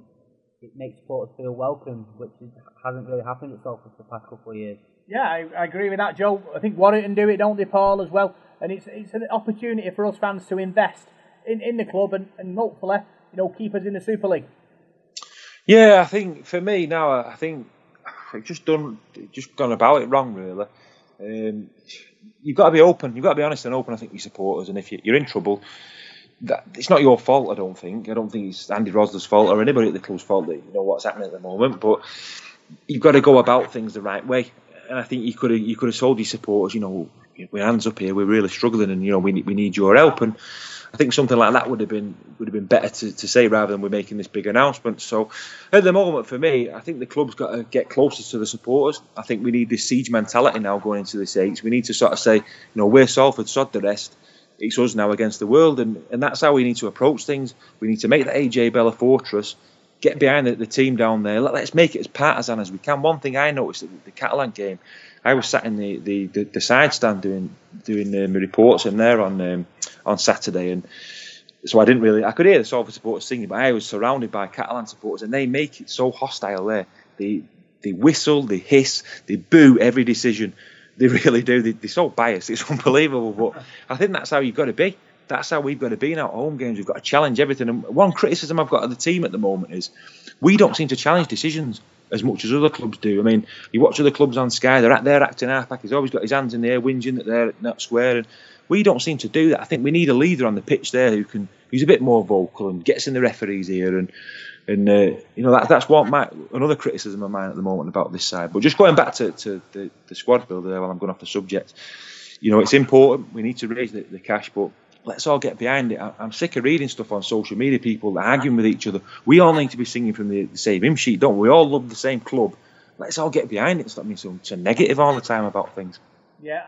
it makes supporters feel welcome, which is, hasn't really happened at Salford for the past couple of years. Yeah, I, I, agree with that, Joe. I think Warrington do it, don't they, Paul, as well? And it's it's an opportunity for us fans to invest in, in the club and, and hopefully, you know, keep us in the Super League. Yeah, I think for me now, I think I've just done, just gone about it wrong, really. Um, you've got to be open. You've got to be honest and open. I think with supporters, and if you're in trouble, that, it's not your fault, I don't think. I don't think it's Andy Rosler's fault or anybody at the club's fault that you know what's happening at the moment. But you've got to go about things the right way. And I think you could have you could have told your supporters, you know, we're hands up here, we're really struggling, and you know we we need your help. And I think something like that would have been would have been better to, to say rather than we're making this big announcement. So at the moment, for me, I think the club's got to get closer to the supporters. I think we need this siege mentality now going into this age. We need to sort of say, you know, we're Salford, sod the rest it's us now against the world, and, and that's how we need to approach things. We need to make the AJ Bell a fortress, get behind the, the team down there. Let, us make it as partisan as we can. One thing I noticed at the Catalan game, I was sat in the, the, the, the side stand doing doing um, reports in there on um, on Saturday, and so I didn't really I could hear the Salford supporters singing, but I was surrounded by Catalan supporters, and they make it so hostile there. They they whistle, they hiss, they boo every decision. They really do. They, are so biased. It's unbelievable. But I think that's how you've got to be. That's how we've got to be in our home games. We've got to challenge everything. And one criticism I've got of the team at the moment is we don't seem to challenge decisions as much as other clubs do. I mean, you watch other clubs on Sky, they're at their acting halfback. He's always got his hands in the air, whinging that they're not square. And we don't seem to do that. I think we need a leader on the pitch there who can who's a bit more vocal and gets in the referee's ear and and uh, you know that, that's what my another criticism of mine at the moment about this side. But just going back to, to the, the squad builder while I'm going off the subject, you know it's important. We need to raise the, the cash, but let's all get behind it. I, I'm sick of reading stuff on social media, people arguing with each other. We all need to be singing from the, the same hymn sheet, don't we? We all love the same club. Let's all get behind it. Stop being so, so negative all the time about things. Yeah,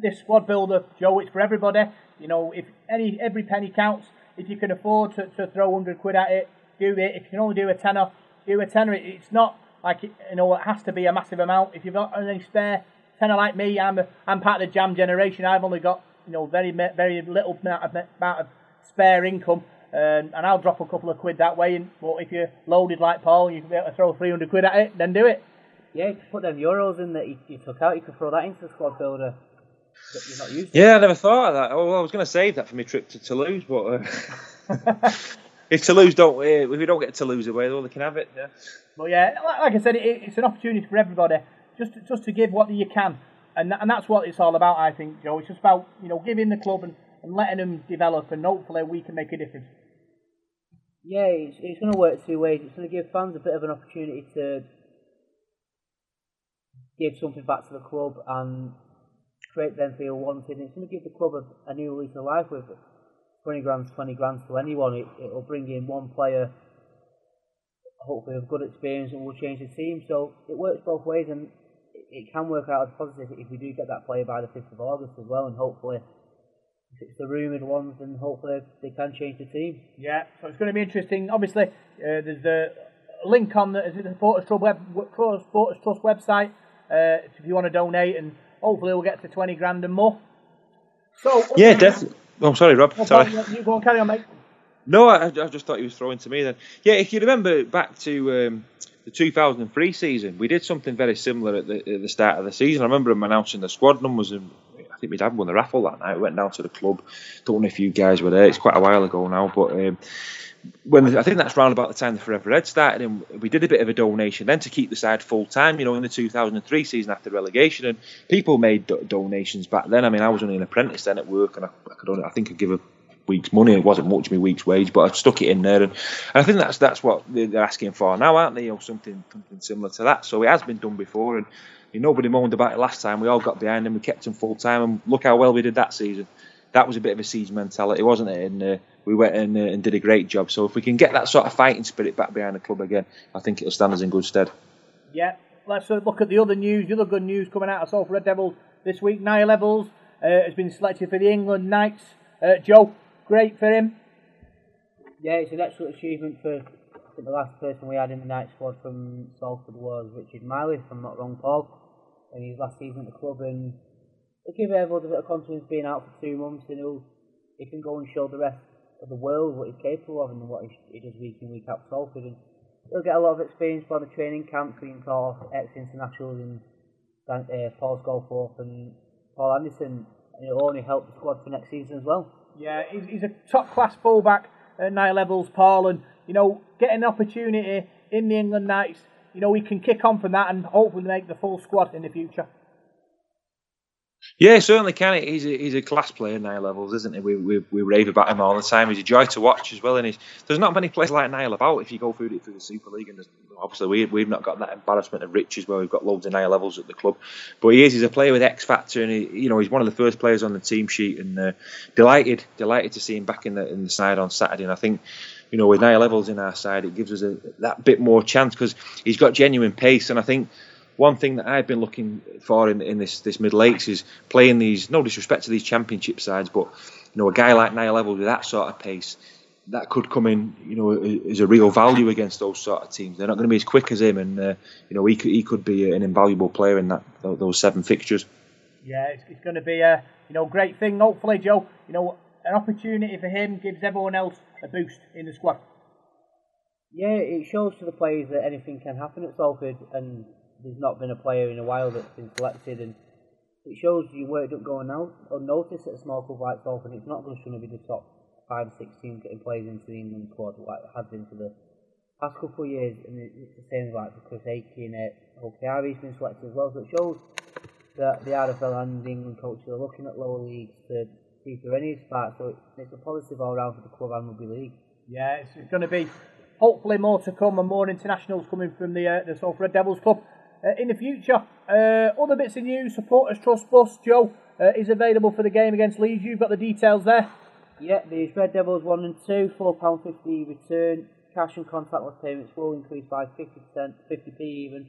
this squad builder, Joe, it's for everybody. You know, if any every penny counts. If you can afford to, to throw hundred quid at it, do it. If you can only do a tenner, do a tenner. It's not like it, you know it has to be a massive amount. If you've got any spare tenner like me, I'm a, I'm part of the jam generation. I've only got you know very very little amount of, amount of spare income. Um, and I'll drop a couple of quid that way. And, but if you're loaded like Paul, you can be able to throw 300 quid at it, then do it. Yeah, you put them euros in that you, you took out, you could throw that into the squad builder you're not used to. Yeah, I never thought of that. Oh, well, I was going to save that for my trip to Toulouse, but uh, if Toulouse don't, if we don't get Toulouse away, well, they can have it. Yeah. But yeah, like, like I said, it, it's an opportunity for everybody just to, just to give what you can, and and that's what it's all about. I think, Joe. It's just about you know giving the club and, and letting them develop, and hopefully we can make a difference. Yeah, it's, it's going to work two ways. It's going to give fans a bit of an opportunity to give something back to the club and create them feel wanted. It's going to give the club a, a new lease of life with 20 grand, 20 grand to anyone. It, it'll bring in one player, hopefully with good experience, and will change the team. So it works both ways, and it, it can work out as positive if we do get that player by the 5th of August as well, and hopefully. If it's the rumoured ones, then hopefully they can change the team. Yeah, so it's going to be interesting. Obviously, uh, there's the link on the, is it the Supporters Trust, web, Supporters Trust website uh, if you want to donate, and hopefully we'll get to 20 grand and more. So Yeah, definitely. Oh, sorry, Rob. Well, sorry. You go on, carry on, mate. No, I, I just thought he was throwing to me then. Yeah, if you remember back to um, the 2003 season, we did something very similar at the, at the start of the season. I remember him announcing the squad numbers, and I think my dad won the raffle that night. We went down to the club. Don't know if you guys were there. It's quite a while ago now, but. Um, when I think that's round about the time the Forever Red started, and we did a bit of a donation then to keep the side full time. You know, in the 2003 season after relegation, and people made do- donations back then. I mean, I was only an apprentice then at work, and I, I could only, I think I'd give a week's money. It wasn't much of my week's wage, but I stuck it in there, and, and I think that's that's what they're asking for now, aren't they? You know, something something similar to that. So it has been done before, and nobody moaned about it last time. We all got behind him, we kept him full time, and look how well we did that season. That was a bit of a siege mentality, wasn't it? And uh, we went in uh, and did a great job. So if we can get that sort of fighting spirit back behind the club again, I think it'll stand us in good stead. Yeah, let's uh, look at the other news. The other good news coming out of Salford Red Devils this week. Niall Evalds uh, has been selected for the England Knights. Uh, Joe, great for him. Yeah, it's an excellent achievement for. I think the last person we had in the night squad from Salford was Richard Miley, if I'm not wrong, Paul. And his last season at the club, and it give everyone a bit of confidence being out for two months, and he'll, he can go and show the rest of the world what he's capable of and what he, he does week in week out for Salford. And he'll get a lot of experience by the training camps being taught off ex internationals and uh, Paul Sculthorpe and Paul Anderson. And it'll only help the squad for next season as well. Yeah, he's, he's a top class fullback at Niall Evalds, Paul, and you know, getting an opportunity in the England Knights, you know, he can kick on from that and hopefully make the full squad in the future. Yeah, certainly can. He's a, he's a class player, Niall Evalds, isn't he? We, we, we rave about him all the time. He's a joy to watch as well. And there's not many players like Niall about if you go through it through the Super League. And obviously, we, we've not got that embarrassment of riches where we've got loads of Niall Evalds at the club. But he is. He's a player with X factor, and he, you know he's one of the first players on the team sheet. And uh, delighted, delighted to see him back in the in the side on Saturday. And I think you know, with Niall Evalds in our side, it gives us a, that bit more chance because he's got genuine pace. And I think one thing that I've been looking for in, in this this middle eights is playing these. No disrespect to these championship sides, but you know, a guy like Niall Evalds with that sort of pace. That could come in, you know, as a real value against those sort of teams. They're not going to be as quick as him, and uh, you know, he could, he could be an invaluable player in that those seven fixtures. Yeah, it's, it's going to be a you know great thing. Hopefully, Joe, you know, an opportunity for him gives everyone else a boost in the squad. Yeah, it shows to the players that anything can happen at Salford, and there's not been a player in a while that's been selected, and it shows you your work don't go unnoticed at a small club like Salford. It's not just going to be the top five, six teams getting players into the England squad like it has been for the past couple of years, and it's the same like Chris Atkin, uh, Hull KR's been selected as well. So it shows that the RFL and the England coaches are looking at lower leagues to see through any spark. So it's a positive all round for the club and rugby league. Yeah, it's, going to be hopefully more to come and more internationals coming from the uh, the Salford Red Devils club uh, in the future. Uh, other bits of news: Supporters Trust Bus Joe uh, is available for the game against Leeds. You've got the details there. Yeah, these Red Devils one and two, four pound fifty return. Cash and contactless payments will increase by fifty percent, fifty p even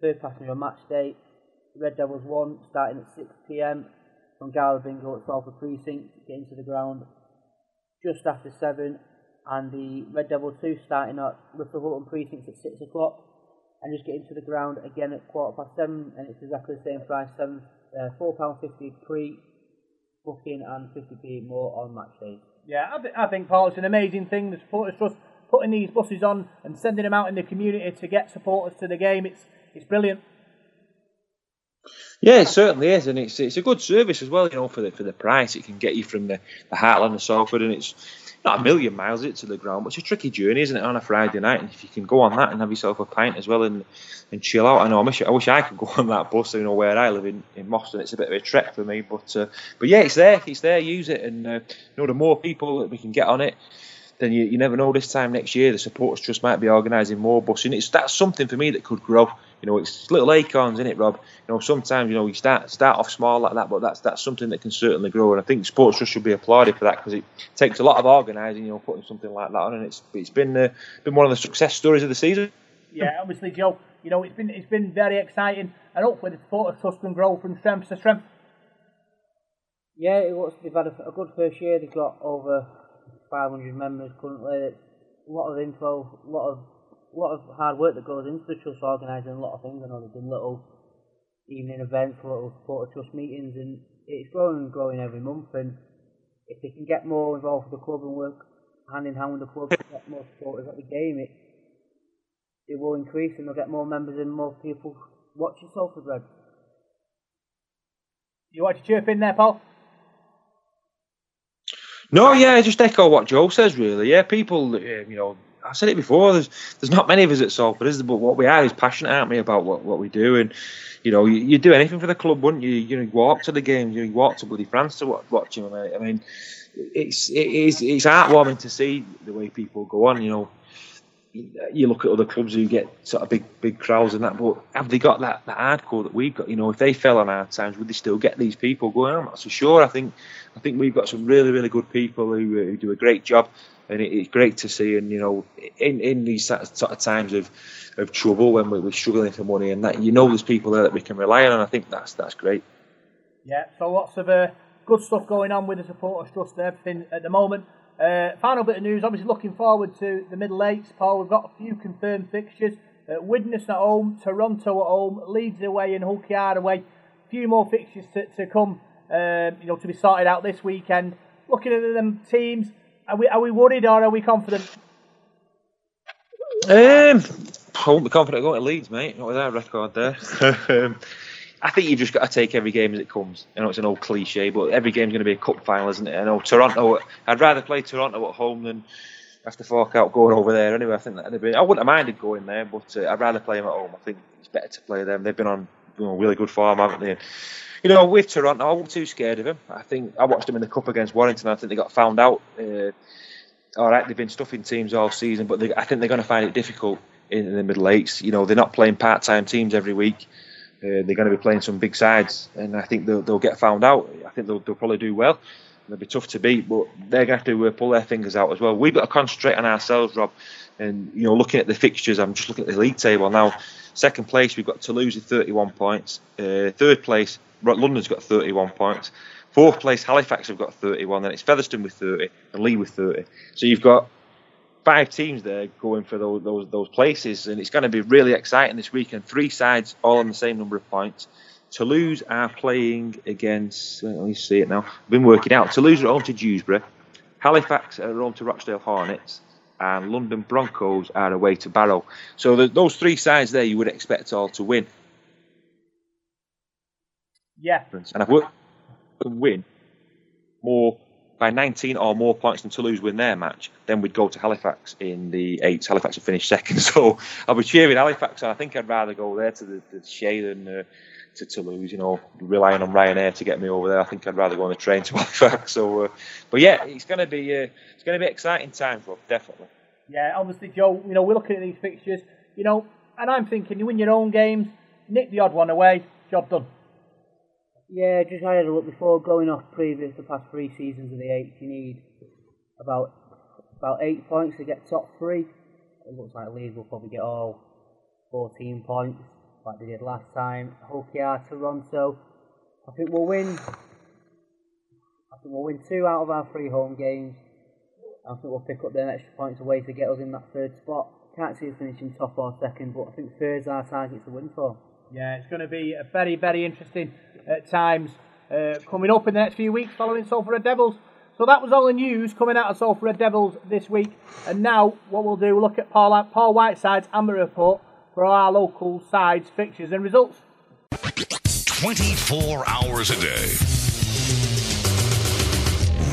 per passenger on match day. Red Devils one starting at six pm from Gala Bingo at Salford Precinct, get into the ground just after seven, and the Red Devil two starting at Hulton Precinct at six o'clock, and just get into the ground again at quarter past seven, and it's exactly the same price, seven uh, four pound fifty pre booking and fifty p more on match days. Yeah, I, th- I think Paul, it's an amazing thing. The Supporters Trust putting these buses on and sending them out in the community to get supporters to the game. It's it's brilliant. Yeah, it certainly is, and it's it's a good service as well. You know, for the for the price, it can get you from the, the heartland of Salford, and it's not a million miles it to the ground, but it's a tricky journey, isn't it, on a Friday night? And if you can go on that and have yourself a pint as well and and chill out, I know I wish I wish I could go on that bus. You know, where I live in in Moston, it's a bit of a trek for me, but uh, but yeah, it's there, it's there. Use it, and uh, you know, the more people that we can get on it then you, you never know. This time next year, the supporters trust might be organising more busing. It's that's something for me that could grow. You know, it's little acorns in it, Rob. You know, sometimes you know you start start off small like that, but that's that's something that can certainly grow. And I think sports trust should be applauded for that because it takes a lot of organising. You know, putting something like that on, and it's it's been uh, been one of the success stories of the season. Yeah, obviously, Joe. You know, it's been it's been very exciting, and hopefully the supporters trust can grow from strength to strength. Yeah, it was, they've had a, a good first year. They've got over 500 members currently. A lot of info, a lot of a lot of hard work that goes into the trust organising a lot of things. I know they've done little evening events, little supporter trust meetings, and it's growing and growing every month. And if they can get more involved with the club and work hand in hand with the club, to get more supporters at the game, it it will increase and they'll get more members and more people watching Salford Red. You want to chirp in there, Paul? No, yeah, just echo what Joe says. Really, yeah, people, uh, you know, I said it before. There's there's not many of us at Salford, is there? But what we are is passionate, aren't we, about what, what we do? And you know, you, you do anything for the club, wouldn't you? You know, walk to the games, you walk to bloody France to watch, watch them. I mean, it's it is it's heartwarming to see the way people go on. You know, you look at other clubs who get sort of big big crowds and that, but have they got that, that hardcore that we've got? You know, if they fell on hard times, would they still get these people going? I'm not so sure. I think I think we've got some really really good people who, who do a great job, and it, it's great to see. And you know, in in these sort of times of of trouble when we're struggling for money and that, you know, there's people there that we can rely on, and I think that's that's great. Yeah, so lots of uh, good stuff going on with the supporters trust and everything at the moment. Uh, final bit of news, obviously looking forward to the middle eights, Paul. We've got a few confirmed fixtures. Uh, Widnes at home, Toronto at home, Leeds away, and Hull KR away. A few more fixtures to, to come, uh, you know, to be sorted out this weekend. Looking at them teams, are we are we worried or are we confident? Um, I won't be confident going to Leeds, mate. Not with our record there. um, I think you've just got to take every game as it comes. I know it's an old cliche, but every game's going to be a cup final, isn't it? I know Toronto. I'd rather play Toronto at home than have to fork out going over there. Anyway, I think that'd be. I wouldn't have minded going there, but uh, I'd rather play them at home. I think it's better to play them. They've been on you know, really good form, haven't they? You know, with Toronto, I wasn't too scared of them. I think I watched them in the cup against Warrington. I think they got found out. Uh, all right, they've been stuffing teams all season, but they, I think they're going to find it difficult in, in the middle eights. You know, they're not playing part-time teams every week. Uh, they're going to be playing some big sides, and I think they'll, they'll get found out. I think they'll, they'll probably do well. They'll be tough to beat, but they're going to have to uh, pull their fingers out as well. We've got to concentrate on ourselves, Rob. And you know, looking at the fixtures, I'm just looking at the league table now. Second place, we've got Toulouse at 31 points. Uh, third place, London's got 31 points. Fourth place, Halifax have got 31. Then it's Featherstone with 30 and Leigh with 30. So you've got five teams there going for those, those those places, and it's going to be really exciting this weekend. Three sides all on the same number of points. Toulouse are playing against. Let me see it now. I've been working out. Toulouse are home to Dewsbury. Halifax are home to Rochdale Hornets. And London Broncos are away to Barrow. So those three sides there, you would expect all to win. Yeah. And I've worked win more by 19 or more points than Toulouse win their match, then we'd go to Halifax in the eights. Halifax would finish second. So I'll be cheering Halifax, and I think I'd rather go there to the, the Shay than uh, to Toulouse. You know, relying on Ryanair to get me over there. I think I'd rather go on the train to Halifax. So, uh, but yeah, it's going to be uh, it's going to be exciting times, Rob. Definitely. Yeah, obviously, Joe. You know, we're looking at these fixtures. You know, and I'm thinking, you win your own games, nick the odd one away, job done. Yeah, just had a look before going off previous the past three seasons of the eight. You need about about eight points to get top three. It looks like Leeds will probably get all 14 points like they did last time. Hull KR, Toronto. I think we'll win. I think we'll win two out of our three home games. I think we'll pick up them extra points away to get us in that third spot. Can't see us finishing top or second, but I think third's our target to win for. Yeah, it's going to be a very, very interesting at times uh, coming up in the next few weeks following Salford Devils. So that was all the news coming out of Salford Devils this week. And now what we'll do, we'll look at Paul, Paul Whiteside's Amber Report for our local sides, fixtures and results. 24 hours a day.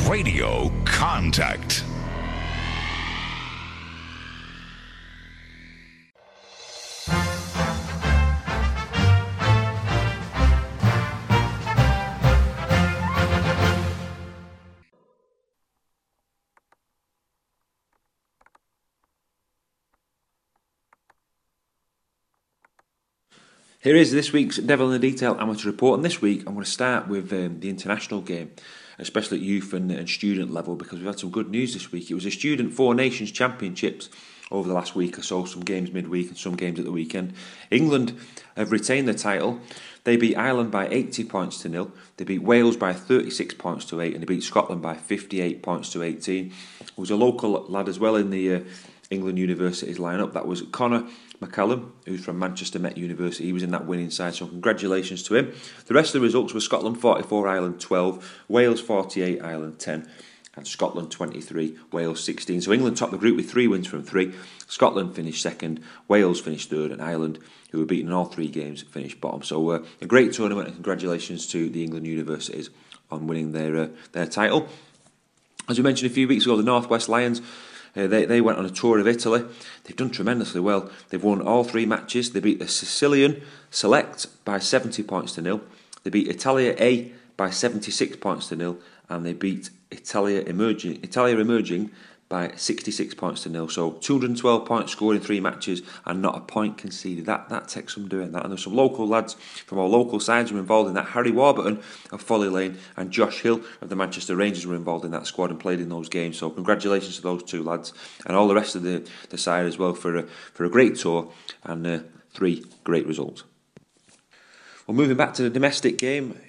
Radio contact. Here is this week's Devil in the Detail amateur report, and this week I'm going to start with um, the international game, especially at youth and, and student level, because we've had some good news this week. It was a Student Four Nations Championships over the last week or so, some games midweek and some games at the weekend. England have retained the title. They beat Ireland by 80 points to nil. They beat Wales by 36 points to 8, and they beat Scotland by 58 points to 18. There was a local lad as well in the uh, England Universities lineup. That was Connor McCallum, who's from Manchester Met University. He was in that winning side, so congratulations to him. The rest of the results were Scotland 44, Ireland 12, Wales 48, Ireland 10, and Scotland 23, Wales 16. So England topped the group with three wins from three. Scotland finished second, Wales finished third, and Ireland, who were beaten in all three games, finished bottom. So uh, a great tournament, and congratulations to the England Universities on winning their uh, their title. As we mentioned a few weeks ago, the Northwest Lions uh, they, they went on a tour of Italy. They've done tremendously well. They've won all three matches. They beat the Sicilian Select by 70 points to nil. They beat Italia A by 76 points to nil. And they beat Italia Emerging, Italia Emerging by 66 points to nil. So 212 points scored in three matches and not a point conceded. That that takes some doing that. And there's some local lads from our local sides who were involved in that. Harry Warburton of Folly Lane and Josh Hill of the Manchester Rangers were involved in that squad and played in those games. So congratulations to those two lads and all the rest of the, the side as well for a, for a great tour and uh, three great results. Well, moving back to the domestic game,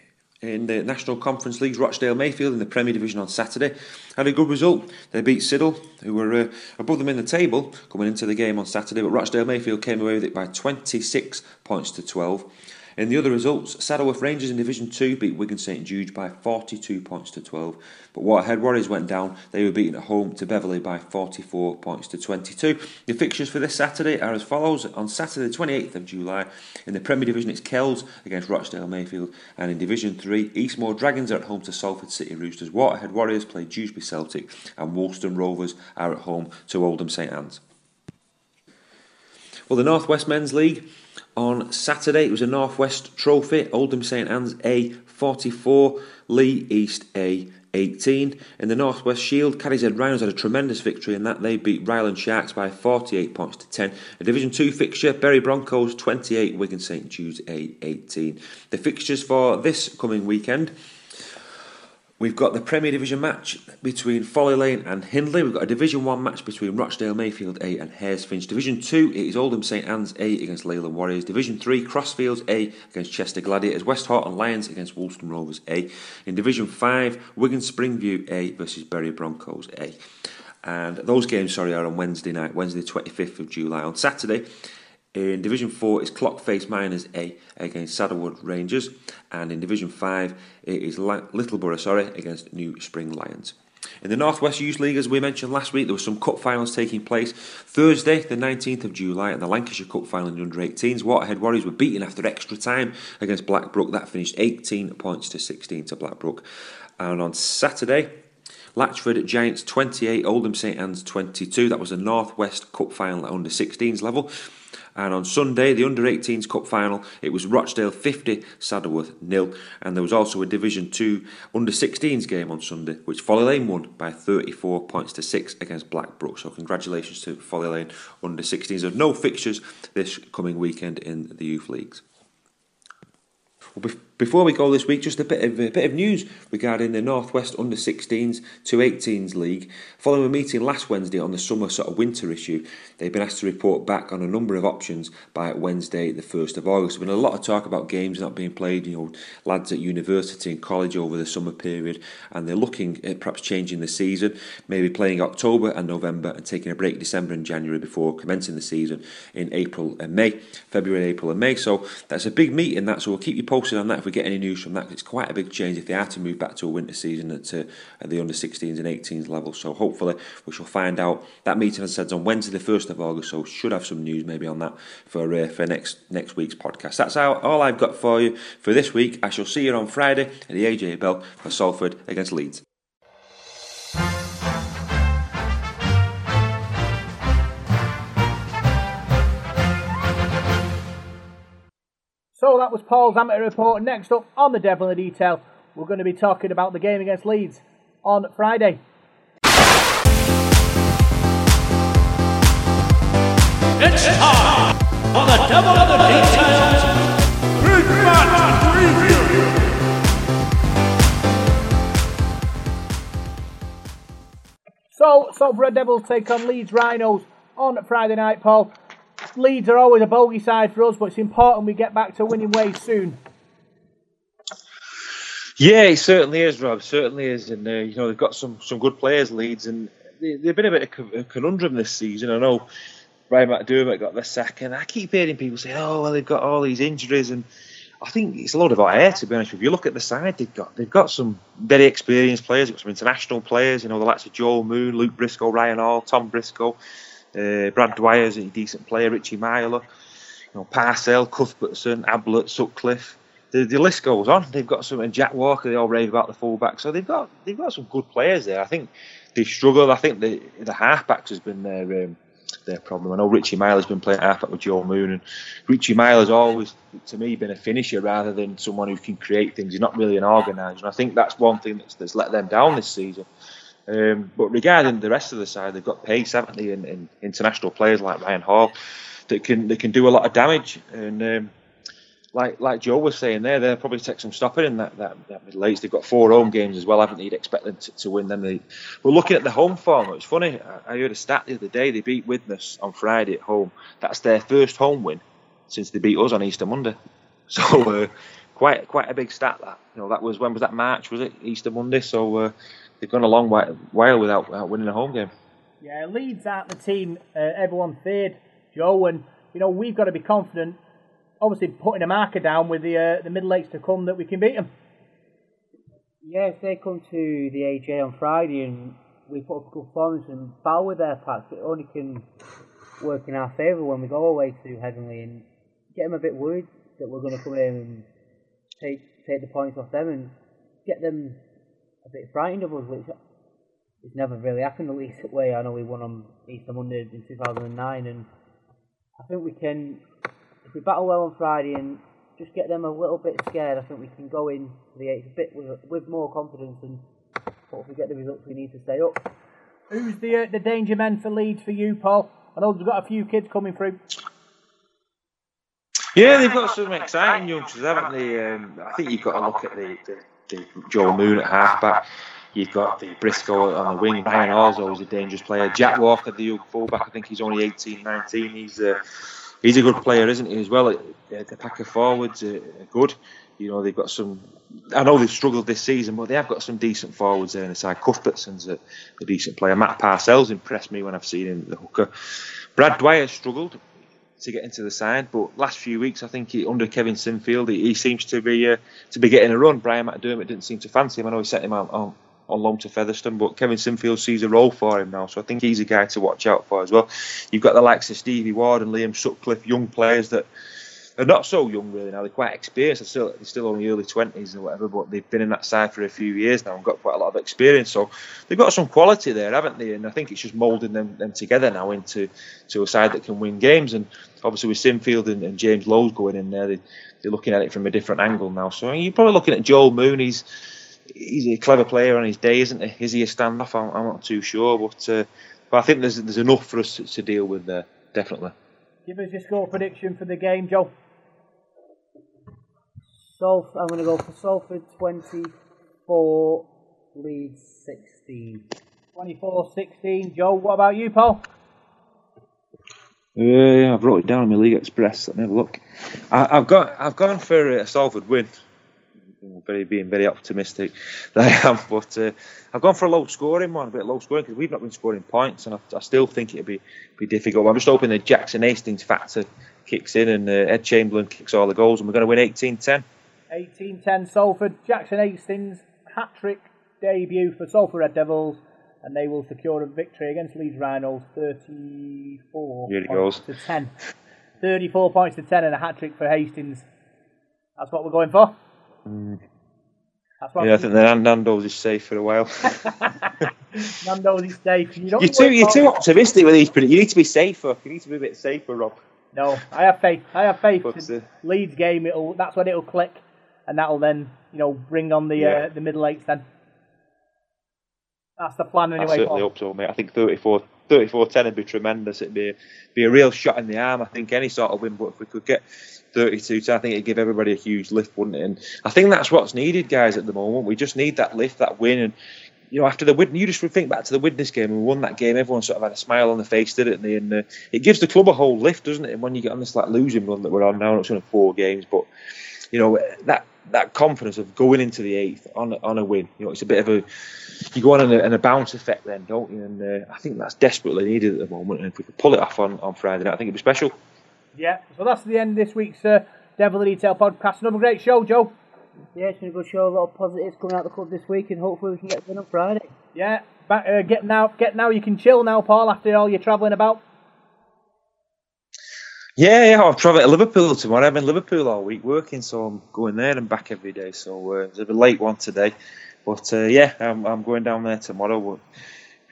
in the National Conference Leagues, Rochdale Mayfield in the Premier Division on Saturday had a good result. They beat Siddal, who were uh, above them in the table coming into the game on Saturday, but Rochdale Mayfield came away with it by 26 points to 12. In the other results, Saddleworth Rangers in Division 2 beat Wigan St Jude by 42 points to 12. But Waterhead Warriors went down. They were beaten at home to Beverley by 44 points to 22. The fixtures for this Saturday are as follows. On Saturday, the 28th of July, in the Premier Division, it's Kells against Rochdale Mayfield. And in Division 3, Eastmoor Dragons are at home to Salford City Roosters. Waterhead Warriors play Dewsbury Celtic. And Woolston Rovers are at home to Oldham St Anne's. Well, the North West Men's League on Saturday. It was a Northwest Trophy, Oldham St Anne's A 44, Leigh East A 18. In the Northwest Shield, Cadishead Rhinos had a tremendous victory in that they beat Ryland Sharks by 48 points to 10. A Division 2 fixture, Bury Broncos 28, Wigan St Jude's A 18. The fixtures for this coming weekend We've got the Premier Division match between Folly Lane and Hindley. We've got a Division 1 match between Rochdale Mayfield A and Haresfinch. Division 2 it is Oldham St Anne's A against Leyland Warriors. Division 3 Crossfields A against Chester Gladiators. Westhoughton Lions against Woolston Rovers A. In Division 5 Wigan Springview A versus Bury Broncos A. And those games, sorry, are on Wednesday night, Wednesday 25th of July. On Saturday, in Division 4 is Clockface Miners A against Saddleworth Rangers, and in Division 5 it is Littleborough sorry, against New Spring Lions. In the Northwest Youth League, as we mentioned last week, there were some cup finals taking place. Thursday, the 19th of July, at the Lancashire Cup final in under 18s, Waterhead Warriors were beaten after extra time against Blackbrook. That finished 18 points to 16 to Blackbrook. And on Saturday, Latchford Giants 28, Oldham St Anne's 22. That was the Northwest Cup final at under 16s level. And on Sunday, the under 18s cup final, it was Rochdale 50, Saddleworth nil. And there was also a Division 2 under 16s game on Sunday, which Folly Lane won by 34 points to 6 against Blackbrook. So congratulations to Folly Lane under 16s. There's no fixtures this coming weekend in the youth leagues. Well, before we go this week, just a bit of a bit of news regarding the Northwest Under 16s to 18s League. Following a meeting last Wednesday on the summer sort of winter issue, they've been asked to report back on a number of options by Wednesday, the 1st of August. There's been a lot of talk about games not being played, you know, lads at university and college over the summer period, and they're looking at perhaps changing the season, maybe playing October and November and taking a break December and January before commencing the season in April and May, February, April, and May. So that's a big meeting, that, so we'll keep you posted on that if we get any news from that. It's quite a big change if they are to move back to a winter season at, uh, at the under 16s and 18s level. So hopefully we shall find out. That meeting, as I said, on Wednesday, the 1st of August. So should have some news maybe on that for uh, for next next week's podcast. That's all, all I've got for you for this week. I shall see you on Friday at the AJ Bell for Salford against Leeds. So that was Paul's amateur report. Next up on the Devil in the Detail, we're going to be talking about the game against Leeds on Friday. It's time for the Devil in the Details Big Match Review. So, Salford Red Devils take on Leeds Rhinos on Friday night, Paul. Leeds are always a bogey side for us, but it's important we get back to winning ways soon. Yeah, it certainly is, Rob. Certainly is, and uh, you know they've got some some good players, Leeds, and they, they've been a bit of a conundrum this season. I know Brian McDermott got the second. I keep hearing people say, "Oh, well, they've got all these injuries," and I think it's a lot of air. To be honest with you, you look at the side they've got. They've got some very experienced players. They've got some international players. You know, the likes of Joel Moon, Luke Briscoe, Ryan Hall, Tom Briscoe. Uh, Brad Dwyer's a decent player, Richie Myler, you know, Parcell, Cuthbertson, Ablett, Sutcliffe. The, the list goes on. They've got some, and Jack Walker. They all rave about the fullback. So they've got they've got some good players there. I think they've struggled. I think the the halfbacks has been their um, their problem. I know Richie Myler's been playing halfback with Joe Moon, and Richie Myler's always, to me, been a finisher rather than someone who can create things. He's not really an organiser, and I think that's one thing that's, that's let them down this season. Um, but regarding the rest of the side, they've got pace, haven't they, in, in international players like Ryan Hall that can they can do a lot of damage. And um, like like Joe was saying there, they'll probably take some stopping in that, that, that middle. They've got four home games as well, haven't they? You'd expect them to, to win them. They, we're looking at the home form. It's funny. I, I heard a stat the other day. They beat Widnes on Friday at home. That's their first home win since they beat us on Easter Monday. So uh, quite quite a big stat. That you know that was when was that March? Was it Easter Monday? So. Uh, they've gone a long while without, without winning a home game. Yeah, Leeds aren't the team uh, everyone feared, Joe, and you know we've got to be confident. Obviously, putting a marker down with the uh, the middle eights to come that we can beat them. Yeah, if they come to the AJ on Friday and we put up a good performance and battle with their packs, it only can work in our favour when we go away to Headingley and get them a bit worried that we're going to come in and take take the points off them and get them a bit frightened of us, which it's never really happened the least way. I know we won on Easter Monday in 2009, and I think we can, if we battle well on Friday and just get them a little bit scared, I think we can go in to the eighth a bit with, with more confidence and hopefully get the results we need to stay up. Who's the uh, the danger men for Leeds for you, Paul? I know we've got a few kids coming through. Yeah, they've got some exciting youngsters, haven't they? Um, I think you've got to look at the, the the Joe Moon at halfback. You've got the Briscoe on the wing. Ryan Hall's always a dangerous player. Jack Walker, the young fullback, I think he's only 18, 19. He's a, uh, he's a good player, isn't he, as well? Uh, the pack of forwards are good. You know, they've got some. I know they've struggled this season, but they have got some decent forwards there in the side. Cuthbertson's a, a decent player. Matt Parcell's impressed me when I've seen him, the hooker. Brad Dwyer struggled to get into the side. But last few weeks, I think he, under Kevin Sinfield, he, he seems to be uh, to be getting a run. Brian McDermott didn't seem to fancy him. I know he sent him out on, on to Featherstone, but Kevin Sinfield sees a role for him now, so I think he's a guy to watch out for as well. You've got the likes of Stevie Ward and Liam Sutcliffe, young players that they're not so young really now. They're quite experienced. They're still they're still only early twenties or whatever, but they've been in that side for a few years now and got quite a lot of experience. So they've got some quality there, haven't they? And I think it's just moulding them, them together now into to a side that can win games. And obviously with Sinfield and, and James Lowes going in there, they, they're looking at it from a different angle now. So you're probably looking at Joel Moon. He's he's a clever player on his day, isn't he? Is he a standoff? I'm, I'm not too sure, but uh, but I think there's there's enough for us to, to deal with there, definitely. Give us your score prediction for the game, Joe. Salf- I'm going to go for Salford 24, Leeds 16. 24-16. Joe, what about you, Paul? Uh, yeah, I've wrote it down in my League Express. Let me have a look. I, I've got I've gone for a Salford win. Very being very optimistic I am, but uh, I've gone for a low scoring one, a bit low scoring because we've not been scoring points, and I, I still think it'll be be difficult. I'm just hoping the Jackson Hastings factor kicks in and uh, Ed Chamberlain kicks all the goals, and we're going to win 18-10. 18-10 Salford. Jackson Hastings hat-trick debut for Salford Red Devils, and they will secure a victory against Leeds Rhinos 34 Here he points goes. to 10. 34 points to 10 and a hat-trick for Hastings. That's what we're going for. That's what Yeah, I think that Nando's is safe for a while. Nando's is safe. You don't you're too you're too optimistic with these predictions. You need to be safer. You need to be a bit safer, Rob. No, I have faith. I have faith. But, The uh, Leeds game, it'll that's when it'll click, and that'll then you know bring on the Yeah. uh, the middle eights. Then that's the plan I anyway. certainly Paul. hope so, mate. I think 34, 34 10 would be tremendous. It'd be, be a real shot in the arm, I think, any sort of win. But if we could get 32 10, I think it'd give everybody a huge lift, wouldn't it? And I think that's what's needed, guys, at the moment. We just need that lift, that win. And, you know, after the win, you just think back to the Widnes game and we won that game, everyone sort of had a smile on the face, didn't they? And uh, it gives the club a whole lift, doesn't it? And when you get on this like losing run that we're on now, it's only four games, but you know that that confidence of going into the eighth on on a win. You know, it's a bit of a you go on in a, in a bounce effect then, don't you? And uh, I think that's desperately needed at the moment. And if we could pull it off on, on Friday night, I think it'd be special. Yeah. So that's the end of this week's uh, Devil in the Detail podcast. Another great show, Joe. Yeah, it's been a good show. A lot of positives coming out of the club this week, and hopefully we can get done on Friday. Yeah. Back, uh, get now, get now. You can chill now, Paul. After all you're travelling about. Yeah, yeah, I'm travelling to Liverpool tomorrow. I'm in Liverpool all week working, so I'm going there and back every day. So uh, it's a late one today, but uh, yeah, I'm, I'm going down there tomorrow. But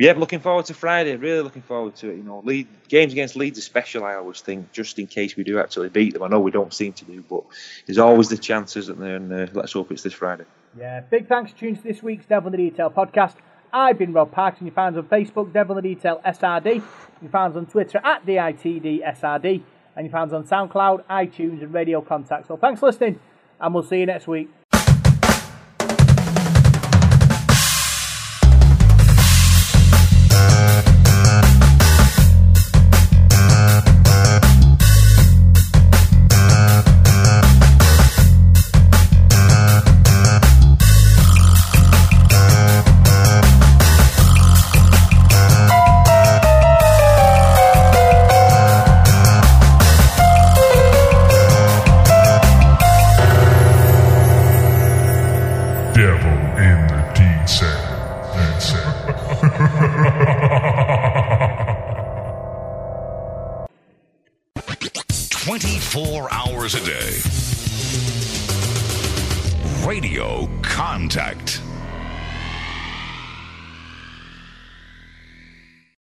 yeah, looking forward to Friday. Really looking forward to it. You know, Lead, games against Leeds are special. I always think, just in case we do actually beat them. I know we don't seem to do, but there's always the chance, isn't there? And uh, let's hope it's this Friday. Yeah. Big thanks tuning to this week's Devil in the Detail podcast. I've been Rob Parks, and you find us on Facebook, Devil in the Detail SRD. You find us on Twitter at DITDSRD. And you find us on SoundCloud, iTunes, and Radio Contact. So thanks for listening, and we'll see you next week.